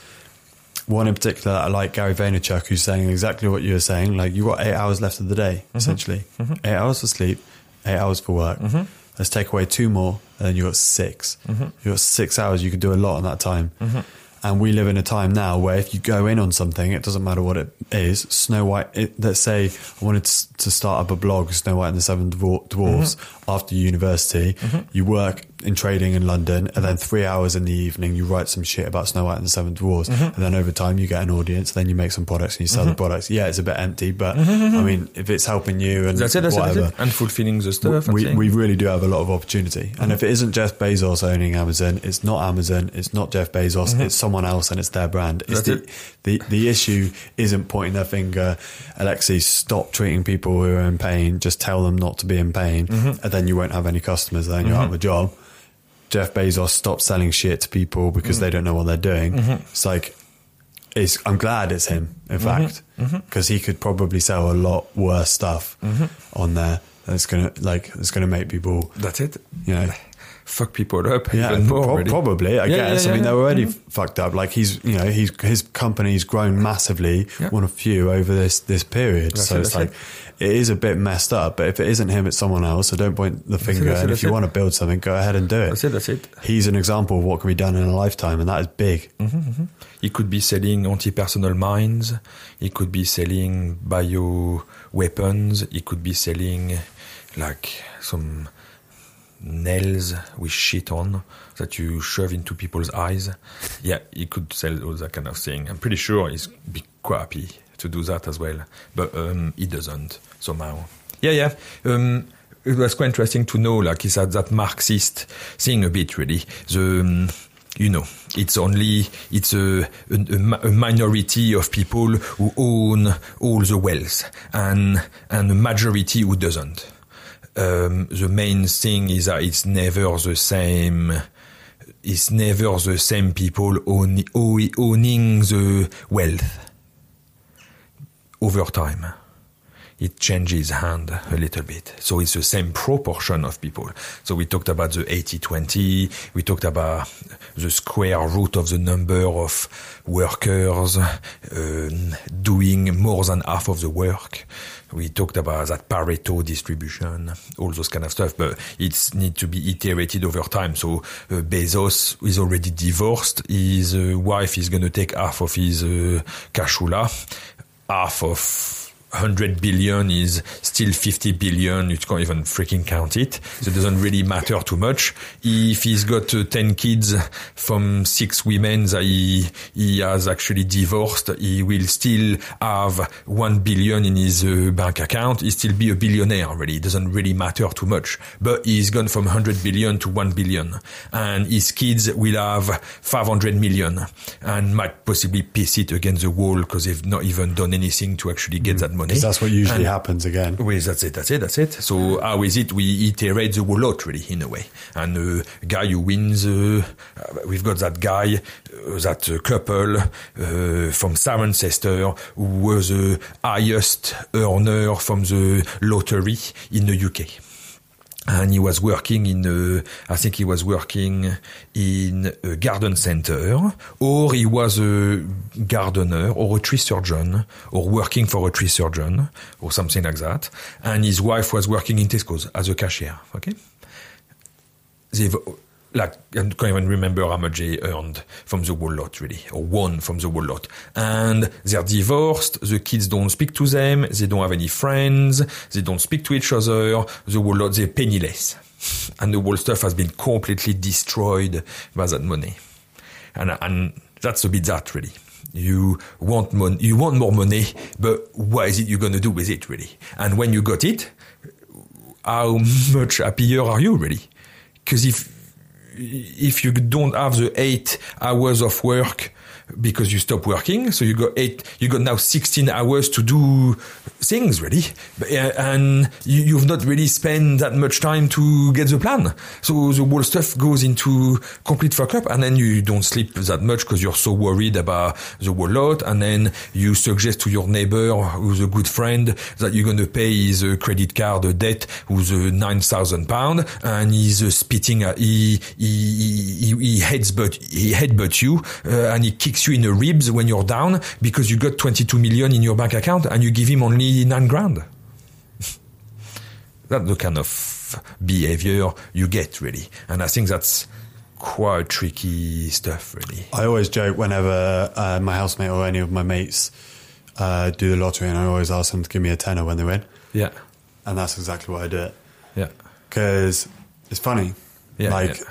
one in particular, I like Gary Vaynerchuk, who's saying exactly what you were saying. Like, you got eight hours left of the day, essentially. Eight hours for sleep, eight hours for work. Mm-hmm. Let's take away two more, and then you got 6 mm-hmm. You've got six hours. You could do a lot in that time. Mm-hmm. And we live in a time now where if you go in on something, it doesn't matter what it is. Snow White. It, let's say I wanted to, to start up a blog, Snow White and the Seven Dwar- Dwarfs, after university. Mm-hmm. You work in trading in London, and then three hours in the evening, you write some shit about Snow White and the Seven Dwarfs, mm-hmm. and then over time, you get an audience. Then you make some products and you sell the mm-hmm. products. Yeah, it's a bit empty, but I mean, if it's helping you and That's it, that's it, whatever, that's it. And fulfilling the stuff. we, we really do have a lot of opportunity. And if it isn't Jeff Bezos owning Amazon, it's not Amazon, it's not Jeff Bezos, it's someone else and it's their brand. It's Mm-hmm. That's the, the, the issue isn't pointing their finger, Alexi, stop treating people who are in pain, just tell them not to be in pain, Mm-hmm. Then you won't have any customers, then you're out of a job. Jeff Bezos stop selling shit to people because Mm-hmm. they don't know what they're doing. It's like, it's, I'm glad it's him, in Mm-hmm. fact, because he could probably sell a lot worse stuff Mm-hmm. on there. That's gonna like it's gonna make people, That's it. you know, [laughs] Fuck people up yeah, even more. pro- really. probably. I Yeah, guess. yeah, I mean, they're already fucked up. Like he's, you know, he's his company's grown massively, one of few over this this period. That's so it, it's like it is a bit messed up. But if it isn't him, it's someone else. So don't point the finger. that's it, and if you it. want to build something, go ahead and do it. That's it, that's it. He's an example of what can be done in a lifetime, and that is big. Mm-hmm, mm-hmm. He could be selling anti-personal mines. He could be selling bio weapons. He could be selling like some nails with shit on that you shove into people's eyes. Yeah, he could sell all that kind of thing. I'm pretty sure he's be happy to do that as well, but um, he doesn't somehow. Yeah, yeah. Um, it was quite interesting to know, like, he said that Marxist thing a bit, really. The, um, you know, it's only, it's a, a, a a minority of people who own all the wealth and, and a majority who doesn't. Um, the main thing is that it's never the same, it's never the same people own, own- owning the wealth over time it changes hand a little bit. So it's the same proportion of people. So we talked about the 80-20, we talked about the square root of the number of workers um, doing more than half of the work. We talked about that Pareto distribution, all those kind of stuff, but it's need to be iterated over time. So uh, Bezos is already divorced. His uh, wife is going to take half of his uh, cashula, half of 100 billion is still 50 billion. You can't even freaking count it. So it doesn't really matter too much. If he's got uh, 10 kids from six women that he, he has actually divorced, he will still have 1 billion in his uh, bank account. He still be a billionaire really. It doesn't really matter too much. But he's gone from 100 billion to 1 billion. And his kids will have 500 million and might possibly piss it against the wall because they've not even done anything to actually get that money. Because that's what usually And- happens again. Well, that's it, that's it, that's it. So how is it we iterate the lot really in a way? And uh, guy who wins, uh, uh, we've got that guy, uh, that uh, couple uh, from Cirencester who was the highest earner from the lottery in the UK. And he was working in, a, I think he was working in a garden center, or he was a gardener, or a tree surgeon, or working for a tree surgeon, or something like that. And his wife was working in Tesco's as a cashier. Okay, they've like I can't even remember how much they earned from the whole lot really, or won from the whole lot. And they're divorced. The kids don't speak to them. They don't have any friends. They don't speak to each other. The whole lot they're penniless, [laughs] and the whole stuff has been completely destroyed by that money. And and that's a bit that really. You want mon- you want more money, but what is it you're gonna do with it really? And when you got it, how much happier are you really? Because if if you don't have the eight hours of work because you stop working, so you got eight, you got now 16 hours to do things really, and you, you've not really spent that much time to get the plan. So the whole stuff goes into complete fuck up and then you don't sleep that much because you're so worried about the whole lot. And then you suggest to your neighbor who's a good friend that you're going to pay his uh, credit card debt who's uh, 9,000 pound and he's uh, spitting he, he, he, he heads but, he headbutts you uh, and he kicks you in the ribs when you're down because you got 22 million in your bank account and you give him only nine grand. [laughs] that's the kind of behavior you get really. And I think that's quite tricky stuff really. I always joke whenever uh, my housemate or any of my mates uh, do the lottery, and I always ask them to give me a tenner when they win, Yeah. and that's exactly what I do. it. Yeah. Because it's funny, Yeah, like yeah.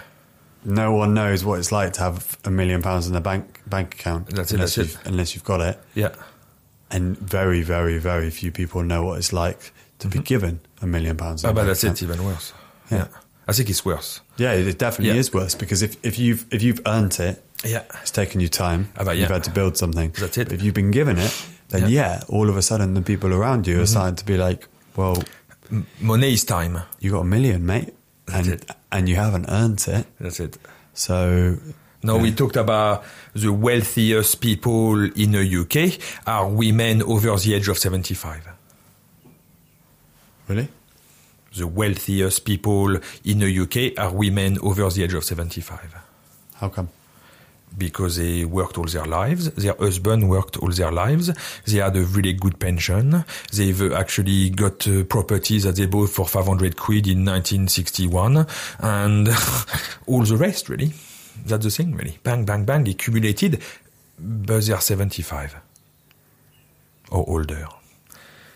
no one knows what it's like to have a million pounds in a bank bank account That's it, unless that's you've unless you've got it, Yeah. And very, very, very few people know what it's like to be given a million pounds. Oh, but that's account. it, even worse. Yeah. Yeah. I think it's worse. Yeah, it definitely Yeah. is worse because if, if you've if you've earned it, Yeah. it's taken you time. Ah, but You've had to build something. That's it. But if you've been given it, then Yeah. Mm-hmm. yeah. all of a sudden the people around you are starting to be like, "Well, M- money is time. you got a million, mate, That's and it. and you haven't earned it." That's it. So Now we talked about the wealthiest people in the UK are women over the age of 75. really, The wealthiest people in the UK are women over the age of 75. how come? because they worked all their lives. Their husband worked all their lives. They had a really good pension. They've uh, actually got uh, properties that they bought for 500 quid in 1961 and [laughs] all the rest really. That's the thing really. Bang, bang, bang, accumulated, but they're 75 or older.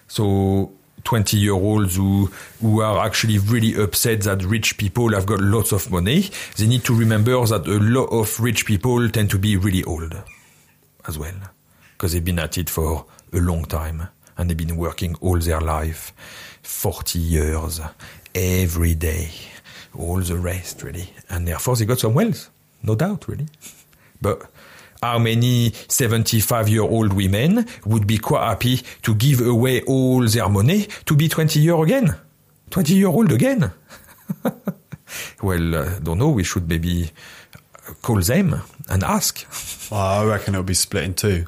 So 20 year olds who, who are actually really upset that rich people have got lots of money, they need to remember that a lot of rich people tend to be really old as well. Because they've been at it for a long time and they've been working all their life, 40 years, every day, all the rest really. And therefore they got some wealth, no doubt really. [laughs] But how many 75 year old women would be quite happy to give away all their money to be 20 year again? 20 year old again? [laughs] well, uh, don't know. We should maybe call them and ask. [laughs] Well, I reckon it'll be split in two.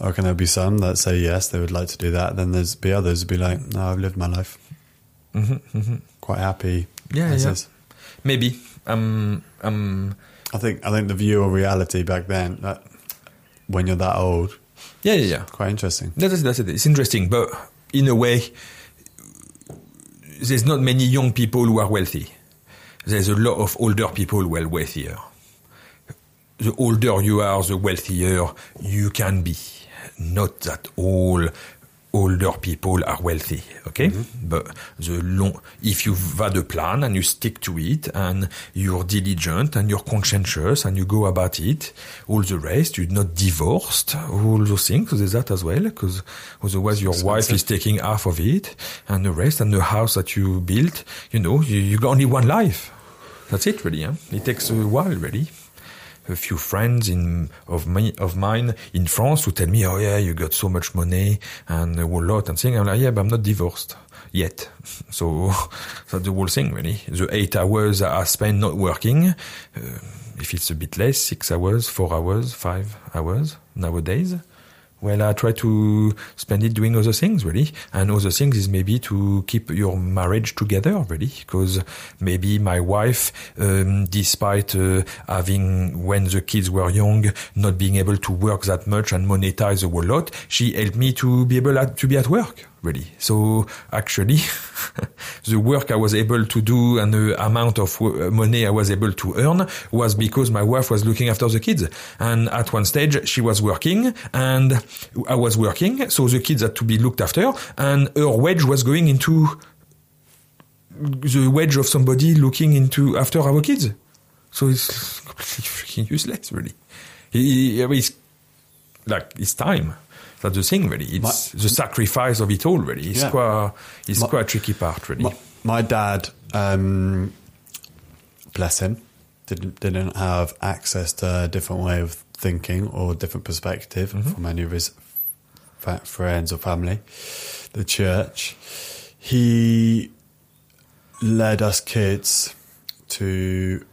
I reckon there'll be some that say yes, they would like to do that. Then there's be others who'd be like, no, I've lived my life, quite happy. Mm-hmm, Yeah, as yeah. is." Maybe. Um, um, I think I think the view of reality back then, that when you're that old, yeah, yeah, yeah. quite interesting. That's it, that's it. It's interesting, but in a way, there's not many young people who are wealthy. There's a lot of older people who are wealthier. The older you are, the wealthier you can be. Not that all older people are wealthy, okay? Mm-hmm. But the long, if you've had a plan and you stick to it and you're diligent and you're conscientious and you go about it, all the rest, you're not divorced, all those things, so there's that as well, because otherwise your wife is taking half of it and the rest and the house that you built, you know, you, you got only one life. That's it really, huh? It takes a while really a few friends in of me of mine in France who tell me, "Oh yeah, you got so much money and a whole lot and thing." I'm like, "Yeah, but I'm not divorced yet." [laughs] So [laughs] that's the whole thing, really. The eight hours I spend not working, uh, if it's a bit less, six hours, four hours, five hours nowadays. Well, I try to spend it doing other things, really. And other things is maybe to keep your marriage together, really. Because maybe my wife, um, despite uh, having, when the kids were young, not being able to work that much and monetize a whole lot, she helped me to be able at, to be at work, really. So actually, [laughs] the work I was able to do and the amount of uh, money I was able to earn was because my wife was looking after the kids. And at one stage, she was working and I was working. So the kids had to be looked after and her wage was going into the wage of somebody looking into after our kids. So it's completely freaking useless, really. He- it's like it's time. That's the thing, really. It's the sacrifice of it all, really. It's Yeah. quite, it's My- quite a tricky part, really. My, my dad, um, bless him, didn't didn't have access to a different way of thinking or different perspective from any of his fa- friends or family. The church, he led us kids to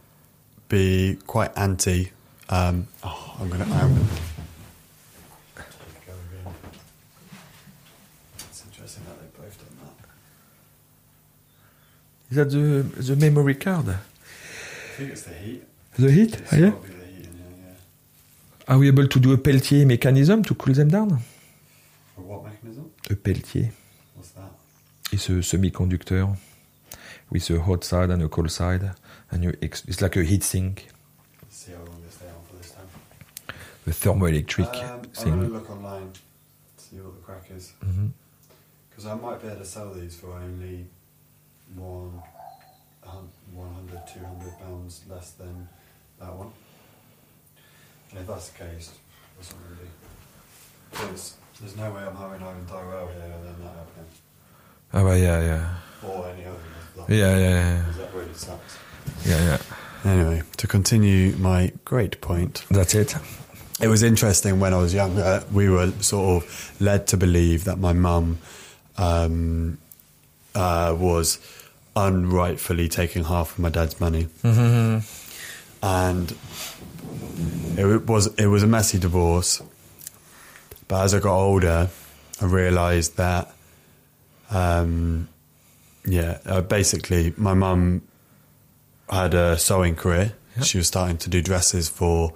be quite anti. Um, oh, I'm gonna. I'm, Is that the, the memory card? I think it's the heat. The heat? It's Ah, yeah? the heat. Are we able to do a Peltier mechanism to cool them down? For what mechanism? A Peltier. What's that? It's a semiconductor with a hot side and a cold side. And you ex- it's like a heat sink, Let's see how long they stay on for this time. a thermoelectric Um, I'm going to thing. look online, see what the crack is. hmm Because I might be able to sell these for only one, hun- 100, 200 pounds less than that one. And if that's the case, that's not really. Because there's no way I'm having Ivan Tyrell here and then that happening. Ah, bah, yeah, yeah. Or any other. Like, Yeah, yeah, yeah. Because that really sucks. Yeah, yeah. Anyway, to continue my great point, That's it. it was interesting when I was younger. We were sort of led to believe that my mum um, uh, was unrightfully taking half of my dad's money, Mm-hmm. and it was it was a messy divorce. But as I got older, I realised that, um, yeah, uh, basically, my mum had a sewing career. Yeah. She was starting to do dresses for.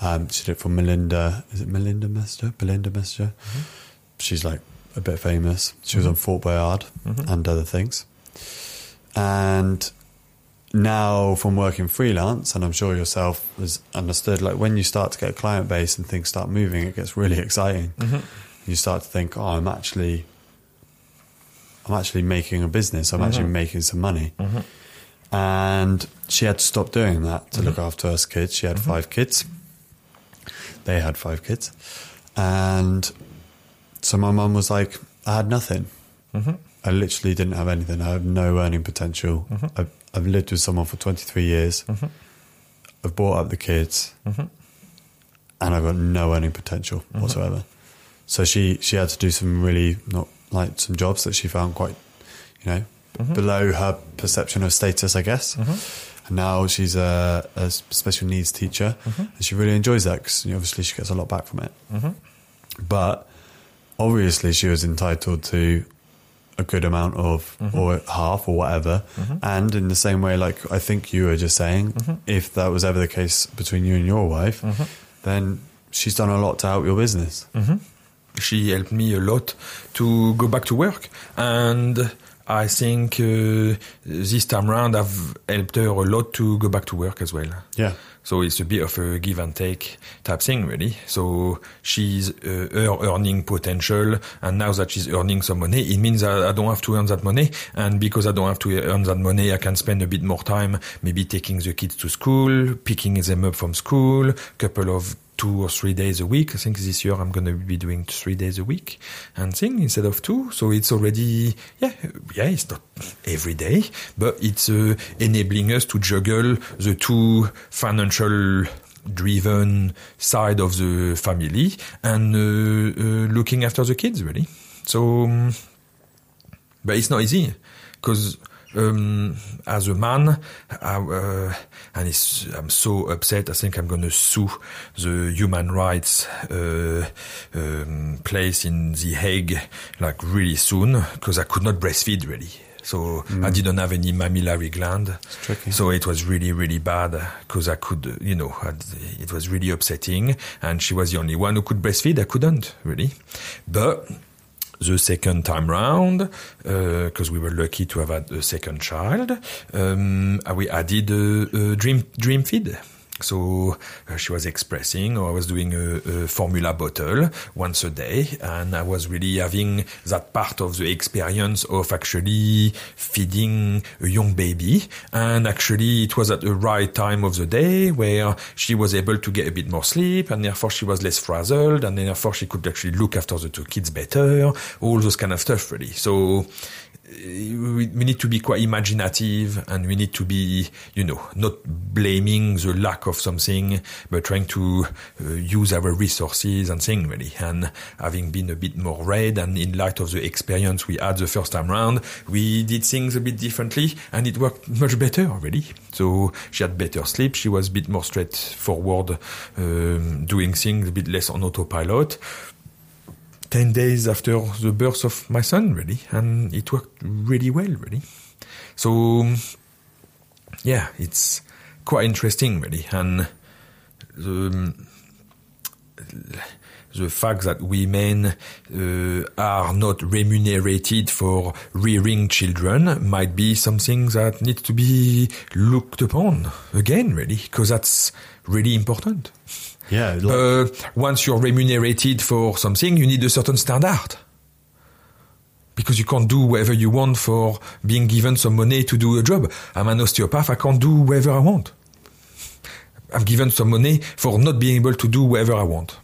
Um, she did it for Melinda. Is it Melinda Messenger? Belinda Messenger. She's like a bit famous. She was on Fort Boyard Mhm. and other things. And now, from working freelance, and I'm sure yourself has understood, like when you start to get a client base and things start moving, it gets really exciting. Mhm. You start to think, oh, I'm actually, I'm actually making a business. I'm actually Mhm. making some money. Mhm. And she had to stop doing that to look after us kids. She had five kids. They had five kids. And so my mum was like, I had nothing. I literally didn't have anything. I have no earning potential. Mhm. I've, I've lived with someone for 23 years. Mhm. I've brought up the kids Mhm. and I've got no earning potential whatsoever. So she, she had to do some really not like some jobs that she found quite, you know, Mhm. below her perception of status, I guess. Mhm. And now she's a, a special needs teacher and she really enjoys that because obviously she gets a lot back from it. But obviously she was entitled to a good amount of mm-hmm. or half or whatever. Mm-hmm. And in the same way like i think you were just saying mm-hmm. if that was ever the case between you and your wife then she's done a lot to help your business. Mhm. She helped me a lot to go back to work. And I think uh, this time round I've helped her a lot to go back to work as well. Yeah. So it's a bit of a give and take type thing, really. So she's uh, her earning potential, and now that she's earning some money, it means I, I don't have to earn that money, and because I don't have to earn that money, I can spend a bit more time, maybe taking the kids to school, picking them up from school, couple of two or three days a week. I think this year I'm going to be doing three days a week and thing instead of two. So it's already, yeah, yeah, it's not every day, but it's uh, enabling us to juggle the two financial driven side of the family and uh, uh, looking after the kids really. So, um, but it's not easy because um, as a man, I, uh, and I'm so upset. I think I'm going to sue the human rights uh, um, place in The Hague like really soon because I could not breastfeed really. So mm. I didn't have any mammillary gland. So it was really, really bad because I could, you know, it was really upsetting. And she was the only one who could breastfeed. I couldn't really. But the second time round, because uh, we were lucky to have had a second child, um, we added a, a dream dream feed. So uh, she was expressing, or I was doing a, a, formula bottle once a day, and I was really having that part of the experience of actually feeding a young baby. And actually, it was at the right time of the day where she was able to get a bit more sleep, and therefore she was less frazzled, and therefore she could actually look after the two kids better. All those kind of stuff, really. So we, we need to be quite imaginative and we need to be, you know, not blaming the lack of something, but trying to uh, use our resources and things really. And having been a bit more red and in light of the experience we had the first time round, we did things a bit differently and it worked much better really. So she had better sleep. She was a bit more straightforward, um, doing things a bit less on autopilot. 10 days after the birth of my son, really. And it worked really well, really. So, yeah, it's quite interesting, really. And the, the fact that women uh, are not remunerated for rearing children might be something that needs to be looked upon again, really, because that's really important. Yeah. Uh, once you're remunerated for something, you need a certain standard. Because you can't do whatever you want for being given some money to do a job. I'm an osteopath, I can't do whatever I want. I'm given some money for not being able to do whatever I want.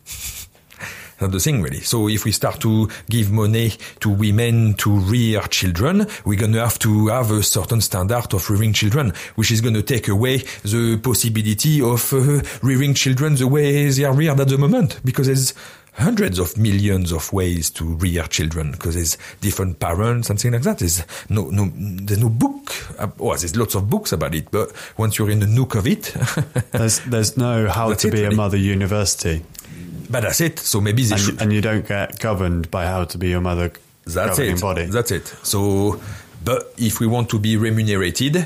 The thing, really. So if we start to give money to women to rear children, we're going to have to have a certain standard of rearing children, which is going to take away the possibility of uh, rearing children the way they are reared at the moment, because there's hundreds of millions of ways to rear children because there's different parents and things like that. There's no, no, there's no book. Oh, there's lots of books about it, but once you're in the nook of it, [laughs] there's there's no how to be really. a mother university. But that's it. So maybe they and, should. And you don't get governed by how to be your mother. That's it. Body. That's it. So. But if we want to be remunerated, uh,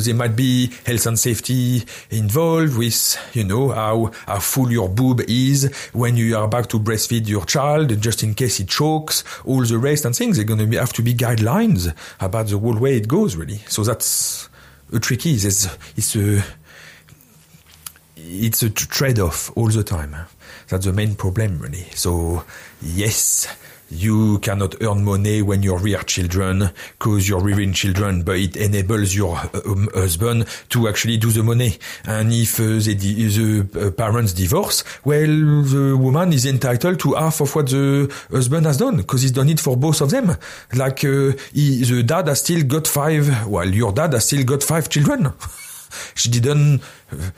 there might be health and safety involved with, you know, how, how full your boob is when you are about to breastfeed your child, just in case it chokes, all the rest and things. There are going to have to be guidelines about the whole way it goes, really. So that's a tricky. It's, it's a, it's a trade-off all the time. That's the main problem, really. So, yes, you cannot earn money when you rear children because you're rearing children, but it enables your um, husband to actually do the money. And if uh, the, the uh, parents divorce, well, the woman is entitled to half of what the husband has done because he's done it for both of them. Like uh, he, the dad has still got five, well, your dad has still got five children. [laughs] she didn't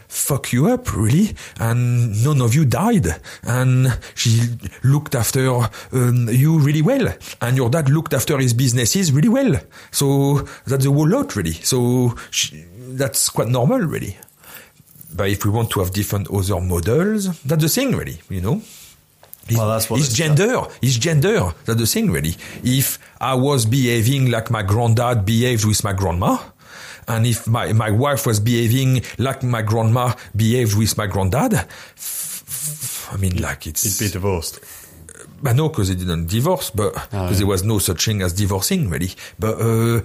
fuck you up really and none of you died and she looked after um, you really well and your dad looked after his businesses really well so that's a whole lot really so she, that's quite normal really but if we want to have different other models that's the thing really you know well, that's what it's gender. It's gender. That's the thing, really. If I was behaving like my granddad behaved with my grandma, and if my, my wife was behaving like my grandma behaved with my granddad, I mean, like it's. You'd be divorced. But no, because they didn't divorce, but because Oh, yeah. there was no such thing as divorcing, really. But uh,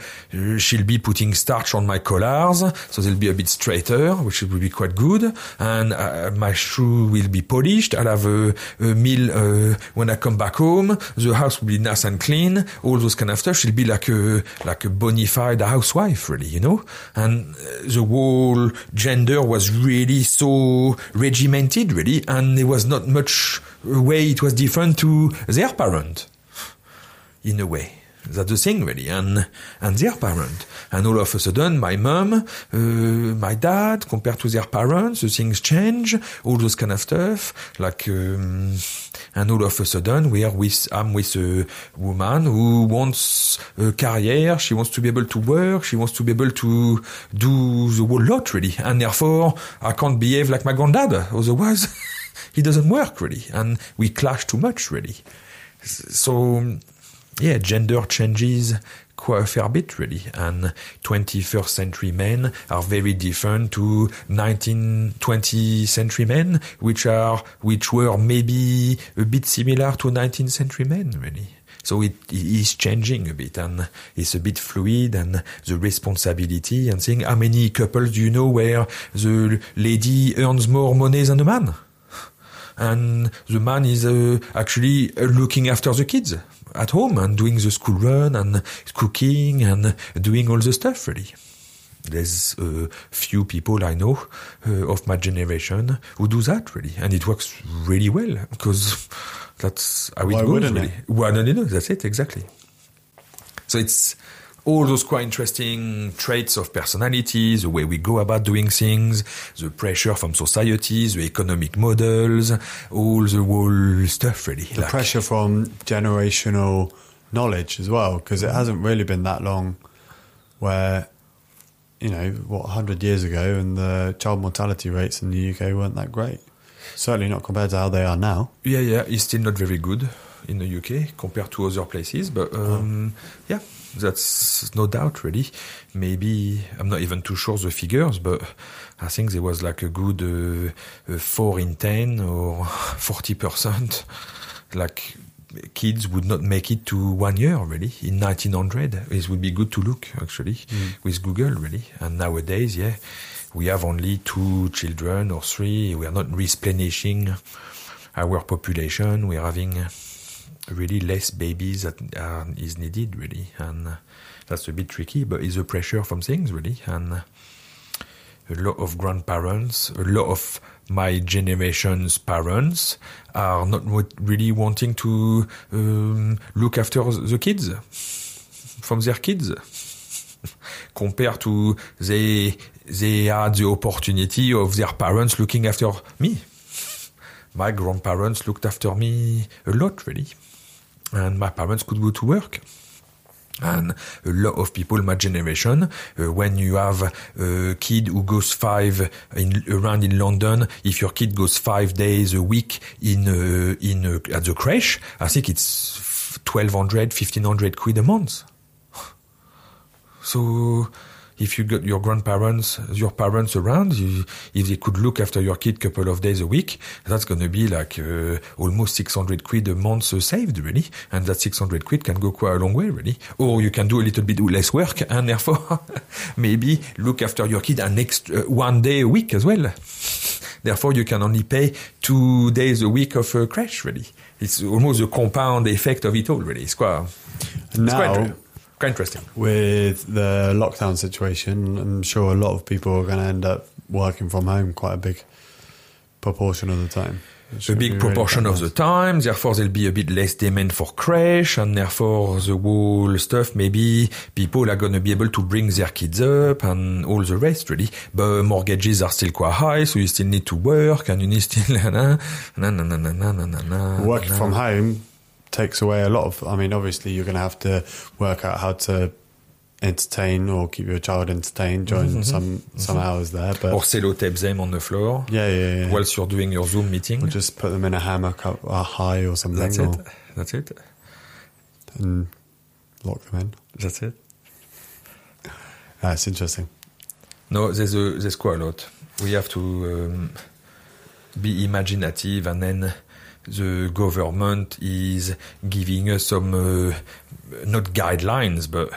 she'll be putting starch on my collars, so they'll be a bit straighter, which will be quite good. And uh, my shoe will be polished. I'll have a, a meal uh, when I come back home. The house will be nice and clean. All those kind of stuff. She'll be like a like a bonified housewife, really, you know. And uh, the whole gender was really so regimented, really, and there was not much way it was different to their parent in a way. That's the thing, really, and and their parent. And all of a sudden, my mom, uh, my dad, compared to their parents, the things change, all those kind of stuff. Like, um, and all of a sudden, we are with I'm with a woman who wants a career. She wants to be able to work. She wants to be able to do the whole lot, really. And therefore, I can't behave like my granddad. Otherwise, [laughs] he doesn't work, really. And we clash too much, really. So yeah, gender changes quite a fair bit, really. And 21st century men are very different to 19th, 20th century men, which are, which were maybe a bit similar to 19th century men, really. So it, it is changing a bit and it's a bit fluid and the responsibility and saying how many couples do you know where the lady earns more money than the man? And the man is uh, actually looking after the kids at home and doing the school run and cooking and doing all the stuff really. There's a few people I know uh, of my generation who do that really, and it works really well because that's how Why it goes. wouldn't really. Well, no, no, no, that's it exactly. So it's all those quite interesting traits of personality, the way we go about doing things, the pressure from society, the economic models, all the whole stuff really. the pressure from generational knowledge as well, because it hasn't really been that long where, you know, what, 100 years ago, and the child mortality rates in the UK weren't that great. Certainly not compared to how they are now. Yeah, yeah, it's still not very good in the UK compared to other places, but um, yeah, that's no doubt really. Maybe I'm not even too sure the figures, but I think there was like a good uh, uh, four in ten or [laughs] forty percent, like kids would not make it to one year really. In 1900 it would be good to look actually with google really. And nowadays yeah we have only two children or three. We are not replenishing our population. We are having really less babies that uh, is needed really. And uh, that's a bit tricky but it's a pressure from things really. And uh, a lot of grandparents, a lot of my generation's parents are not really wanting to um, look after the kids from their kids [laughs] compared to they they had the opportunity of their parents looking after me. [laughs] My grandparents looked after me a lot really, and my parents could go to work. And a lot of people my generation, uh, when you have a kid who goes five in, around in London, if your kid goes five days a week in uh, in uh, at the crash I think it's 1200, 1500 quid a month. So if you got your grandparents, your parents around, you, if they could look after your kid couple of days a week, that's going to be like uh, almost 600 quid a month uh, saved, really. And that 600 quid can go quite a long way, really. Or you can do a little bit less work [laughs] and therefore [laughs] maybe look after your kid an extra, one day a week as well. Therefore, you can only pay two days a week of uh, crash, really. It's almost a compound effect of it all, really. It's quite, it's Now, quite, quite interesting. with the lockdown situation, I'm sure a lot of people are going to end up working from home quite a big proportion of the time. A big be really proportion of the time. Therefore, there'll be a bit less demand for crash, and therefore the whole stuff. Maybe people are going to be able to bring their kids up and all the rest, really. But mortgages are still quite high, so you still need to work, and you need still [laughs] na na na na na na na na. na Working na. from home takes away a lot of. I mean, obviously, you're going to have to work out how to entertain or keep your child entertained during some some hours there. But or sellotape them on the floor yeah, yeah, yeah. whilst you're doing your Zoom meeting. Or just put them in a hammock up high or something, That's or, it. That's it. and lock them in. That's it. Ah, it's interesting. No, there's a, there's quite a lot. We have to um, be imaginative and then the government is giving us some uh, not guidelines, but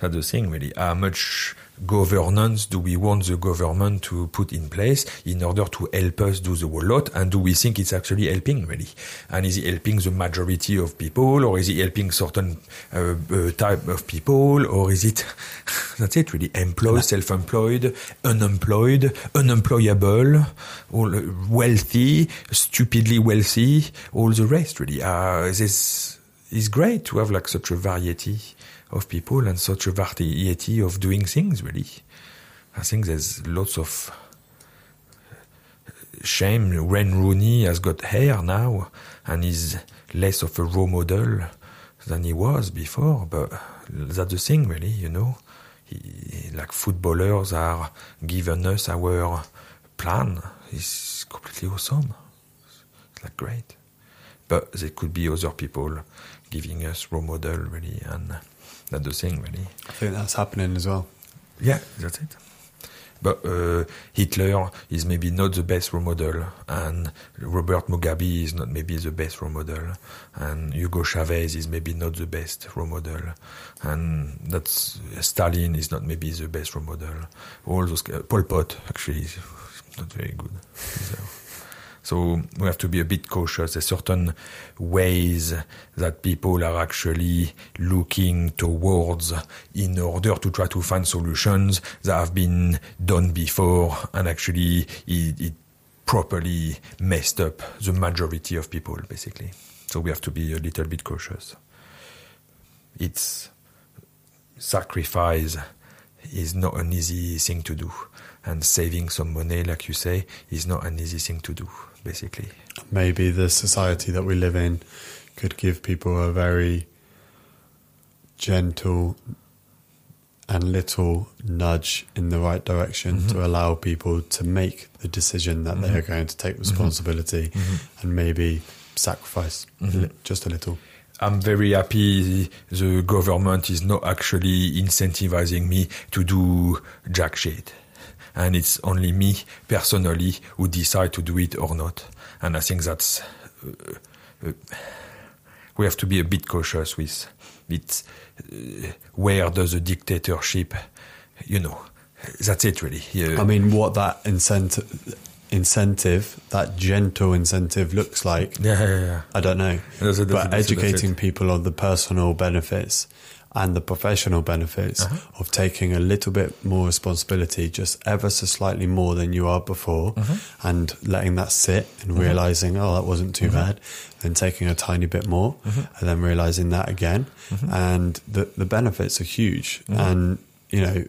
that's the thing really. How much governance do we want the government to put in place in order to help us do the whole lot? And do we think it's actually helping really? And is it helping the majority of people, or is it helping certain uh, uh, type of people, or is it [laughs] that's it really? Employed, self-employed, unemployed, unemployable, all uh, wealthy, stupidly wealthy, all the rest really. Uh, this is great to have like such a variety of people and such a variety of doing things, really. I think there's lots of shame. Wayne Rooney has got hair now and is less of a role model than he was before, but that's the thing, really, you know. He, like footballers are giving us our plan. It's completely awesome. It's like great. But there could be other people giving us role model, really, and that's the thing, really. I think that's happening as well. Yeah, that's it. But uh, Hitler is maybe not the best role model, and Robert Mugabe is not maybe the best role model, and Hugo Chavez is maybe not the best role model, and that's Stalin is not maybe the best role model. All those uh, Pol Pot actually is not very good. So. So we have to be a bit cautious. There's certain ways that people are actually looking towards in order to try to find solutions that have been done before and actually it, it properly messed up the majority of people, basically. So we have to be a little bit cautious. It's sacrifice is not an easy thing to do. And saving some money, like you say, is not an easy thing to do basically. Maybe the society that we live in could give people a very gentle and little nudge in the right direction mm-hmm. to allow people to make the decision that mm-hmm. they are going to take mm-hmm. responsibility mm-hmm. and maybe sacrifice mm-hmm. just a little. I'm very happy the government is not actually incentivizing me to do jack shit and it's only me personally who decide to do it or not. And I think that's uh, uh, we have to be a bit cautious with it. Uh, where does the dictatorship, you know, that's it really. I mean, what that incentive incentive, that gentle incentive looks like. Yeah, yeah, yeah. I don't know. That's that's but educating people on the personal benefits and the professional benefits uh-huh. of taking a little bit more responsibility, just ever so slightly more than you are before, uh-huh. and letting that sit and uh-huh. realizing, oh, that wasn't too uh-huh. bad, then taking a tiny bit more, uh-huh. and then realizing that again. Uh-huh. And the, the benefits are huge. And, you know,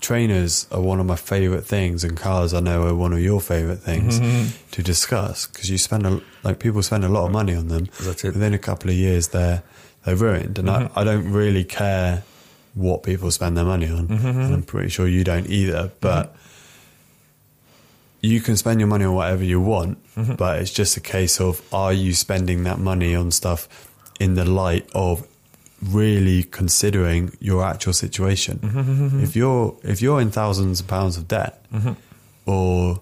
trainers are one of my favorite things, and cars I know are one of your favorite things mm-hmm. to discuss because you spend a, like people spend a lot of money on them. Within a couple of years, they're they're ruined. And mm-hmm. I, I, don't really care what people spend their money on. Mm-hmm. And I'm pretty sure you don't either. But mm-hmm. you can spend your money on whatever you want, mm-hmm. but it's just a case of are you spending that money on stuff in the light of really considering your actual situation. Mm-hmm, mm-hmm, if you're if you're in thousands of pounds of debt, or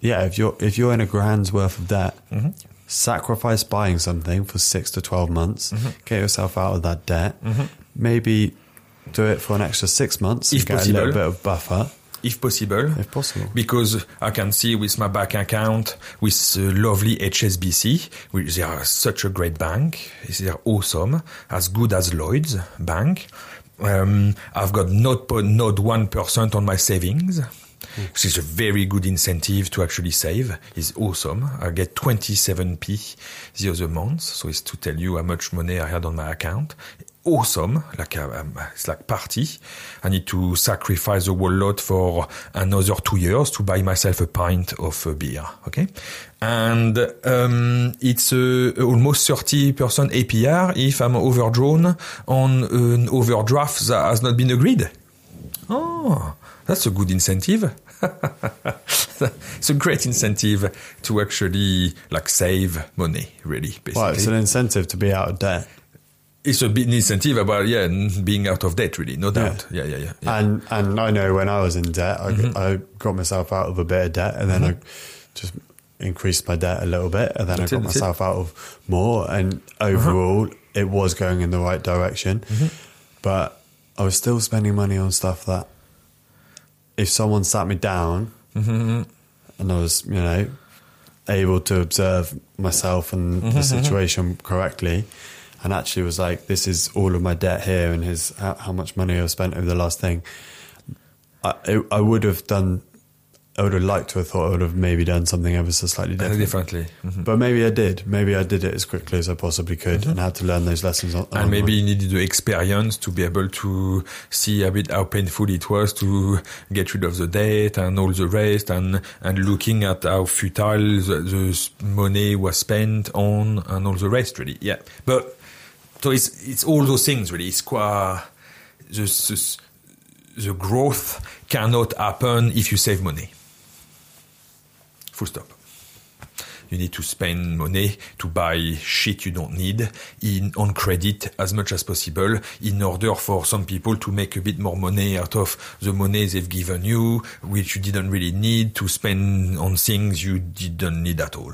yeah, if you're if you're in a grand's worth of debt, sacrifice buying something for six to 12 months, mm-hmm. get yourself out of that debt, mm-hmm. maybe do it for an extra six months, if get possible. a little bit of buffer. If possible. If possible. Because I can see with my bank account, with uh, lovely HSBC, which they are such a great bank. They are awesome, as good as Lloyd's Bank. Um, I've got not, not 1% on my savings which is a very good incentive to actually save. It's awesome. I get 27p the other month, so it's to tell you how much money I had on my account. Awesome, like a, uh, um, it's like party. I need to sacrifice a whole lot for another two years to buy myself a pint of uh, beer. Okay, and um, it's uh, almost 30% APR if I'm overdrawn on an overdraft that has not been agreed. Oh, that's a good incentive. [laughs] it's a great incentive to actually like save money, really. Basically, well, it's an incentive to be out of debt. It's a big incentive about yeah being out of debt, really, no doubt. Yeah, yeah, yeah. yeah. And and I know when I was in debt, I, mm-hmm. I got myself out of a bit of debt, and then mm-hmm. I just increased my debt a little bit, and then That's I got it. myself out of more. And overall, it was going in the right direction. Mm-hmm. But I was still spending money on stuff that, if someone sat me down, Mm-hmm. and I was, you know, able to observe myself and Mm-hmm, the situation correctly, and actually was like, this is all of my debt here, and his how, how much money I've spent over the last thing. I it, I would have done. I would have liked to have thought I would have maybe done something ever so slightly different. differently. Mhm. But maybe I did. Maybe I did it as quickly as I possibly could, and had to learn those lessons. On, Mm-hmm. And maybe you needed the experience to be able to see a bit how painful it was to get rid of the debt and all the rest and, and looking at how futile the, the money was spent on and all the rest really. Yeah. But so it's, it's all those things really. It's quite, the, the, the growth cannot happen if you save money. Full stop. You need to spend money to buy shit you don't need in on credit as much as possible in order for some people to make a bit more money out of the money they've given you, which you didn't really need to spend on things you didn't need at all.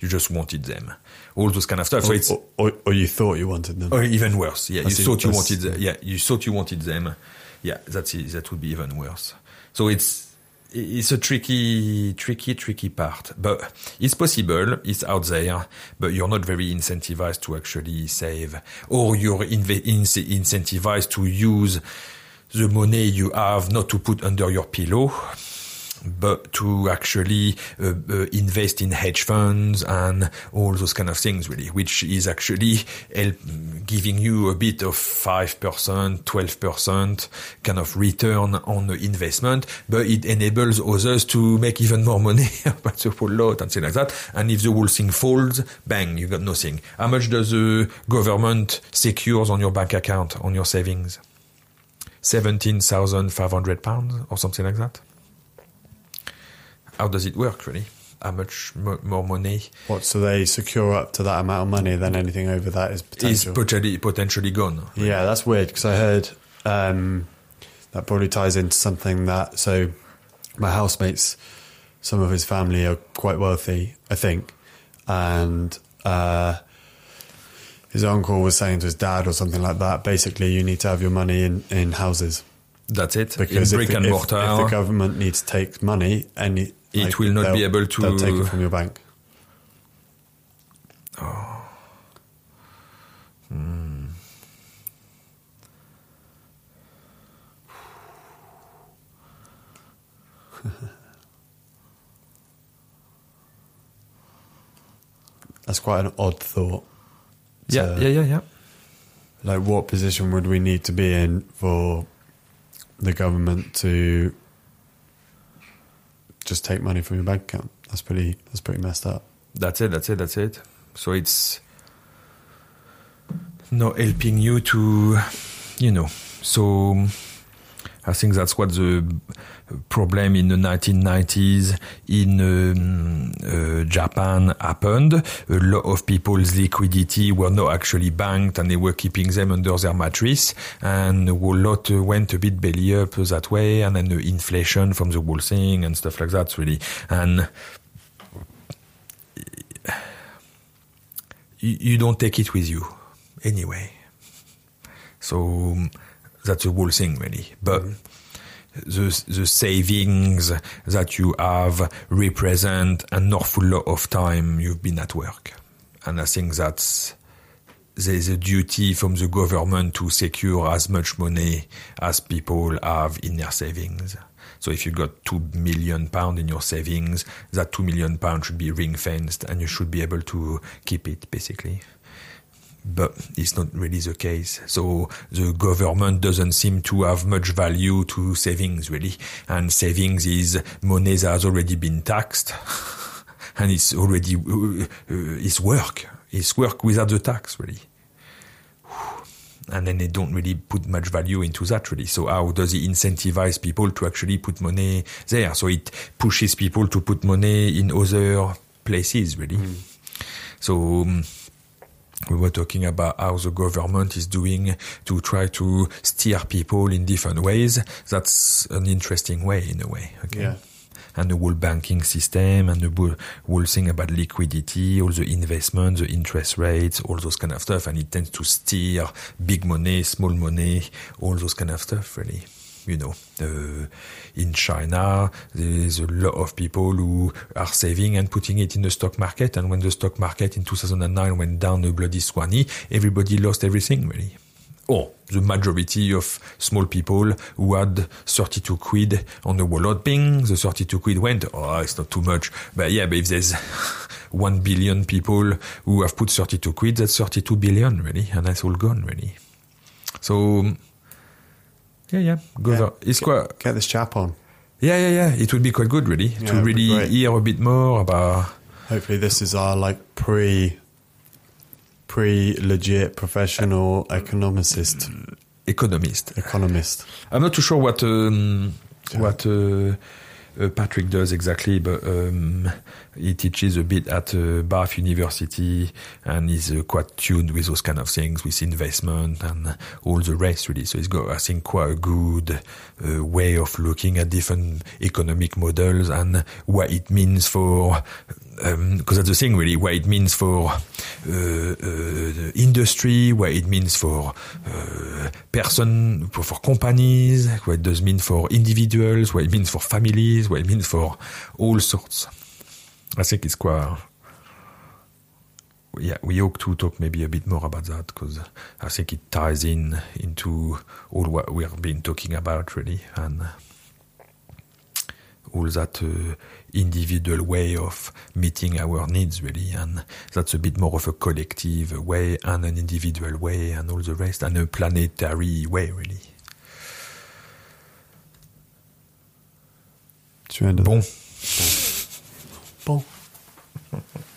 You just wanted them. All those kind of stuff. So oh, it's or, or, or you thought you wanted them. or even worse. Yeah, you thought you wanted. The, yeah, you thought you wanted them. Yeah, that's it. That would be even worse. So it's it's a tricky, tricky, tricky part. But it's possible. It's out there. But you're not very incentivized to actually save, or you're incentivized to use the money you have not to put under your pillow but to actually uh, uh, invest in hedge funds and all those kind of things really, which is actually help, giving you a bit of 5%, 12% kind of return on the investment, but it enables others to make even more money [laughs] about the whole lot and things like that. And if the whole thing falls, bang, you got nothing. How much does the government secures on your bank account, on your savings? 17,500 pounds or something like that? How does it work really? How much mo- more money What? So they secure up to that amount of money, then anything over that is potential. is potentially potentially gone? yeah, that's weird because I heard um, that probably ties into something that. So my housemates, some of his family are quite wealthy, I think, and uh, his uncle was saying to his dad or something like that. Basically, you need to have your money in in houses That's it. because in if, brick and mortar, if the government needs to take money, any It will not be able to- They'll take it from your bank. Oh, That's quite an odd thought. yeah, yeah, yeah, yeah. Like, what position would we need to be in for the government to just take money from your bank account? That's pretty. That's pretty messed up. That's it. That's it. That's it. So it's not helping you to, you know. So I think that's what the problem in the 1990s in um, uh, Japan happened. A lot of people's liquidity were not actually banked and they were keeping them under their mattress. And a lot uh, went a bit belly up that way. And then the inflation from the whole thing and stuff like that, really. And you, you don't take it with you anyway. So um, that's the whole thing, really. But mm-hmm. the the savings that you have represent an awful lot of time you've been at work, and I think that's there's a duty from the government to secure as much money as people have in their savings. So if you've got two million pound in your savings, that two million pound should be ring fenced, and you should be able to keep it basically. But it's not really the case. So the government doesn't seem to have much value to savings really, and savings is money that has already been taxed, [laughs] and it's already uh, uh, it's work. It's work without the tax really and then they don't really put much value into that really. So how does it incentivize people to actually put money there? So it pushes people to put money in other places really. So um, we were talking about how the government is doing to try to steer people in different ways. That's an interesting way in a way. Okay. Yeah. and the whole banking system and the whole, whole thing about liquidity, all the investment, the interest rates, all those kind of stuff, and it tends to steer big money, small money, all those kind of stuff, really you know, uh, in China, there's a lot of people who are saving and putting it in the stock market. And when the stock market in 2009 went down a bloody swanny, everybody lost everything, really. Or the majority of small people who had 32 quid on the wallet, ping, the 32 quid went, oh, it's not too much. But yeah, but if there's [laughs] 1 billion people who have put 32 quid, that's 32 billion, really. And that's all gone, really. So, yeah, yeah, good. Yeah. It's get, quite. Get this chap on. Yeah, yeah, yeah. It would be quite good, really, Yeah, to really hear a bit more about. Hopefully, this is our like pre, pre legit professional economist, Economist. economist. I'm not too sure what um, what uh, uh, Patrick does exactly, but um, he teaches a bit at uh, Bath University and he's uh, quite tuned with those kind of things, with investment and all the rest, really. So he's got, I think, quite a good uh, way of looking at different economic models and what it means for. Because that's the thing, really, what it means for uh, uh, industry, what it means for uh, person, for, for companies, what it does mean for individuals, what it means for families, what it means for all sorts. I think it's quite. Yeah, we hope to talk maybe a bit more about that because I think it ties in into all what we have been talking about, really, and all that uh, individual way of meeting our needs, really, and that's a bit more of a collective way and an individual way, and all the rest, and a planetary way, really. Bon. Bon. [laughs] [laughs]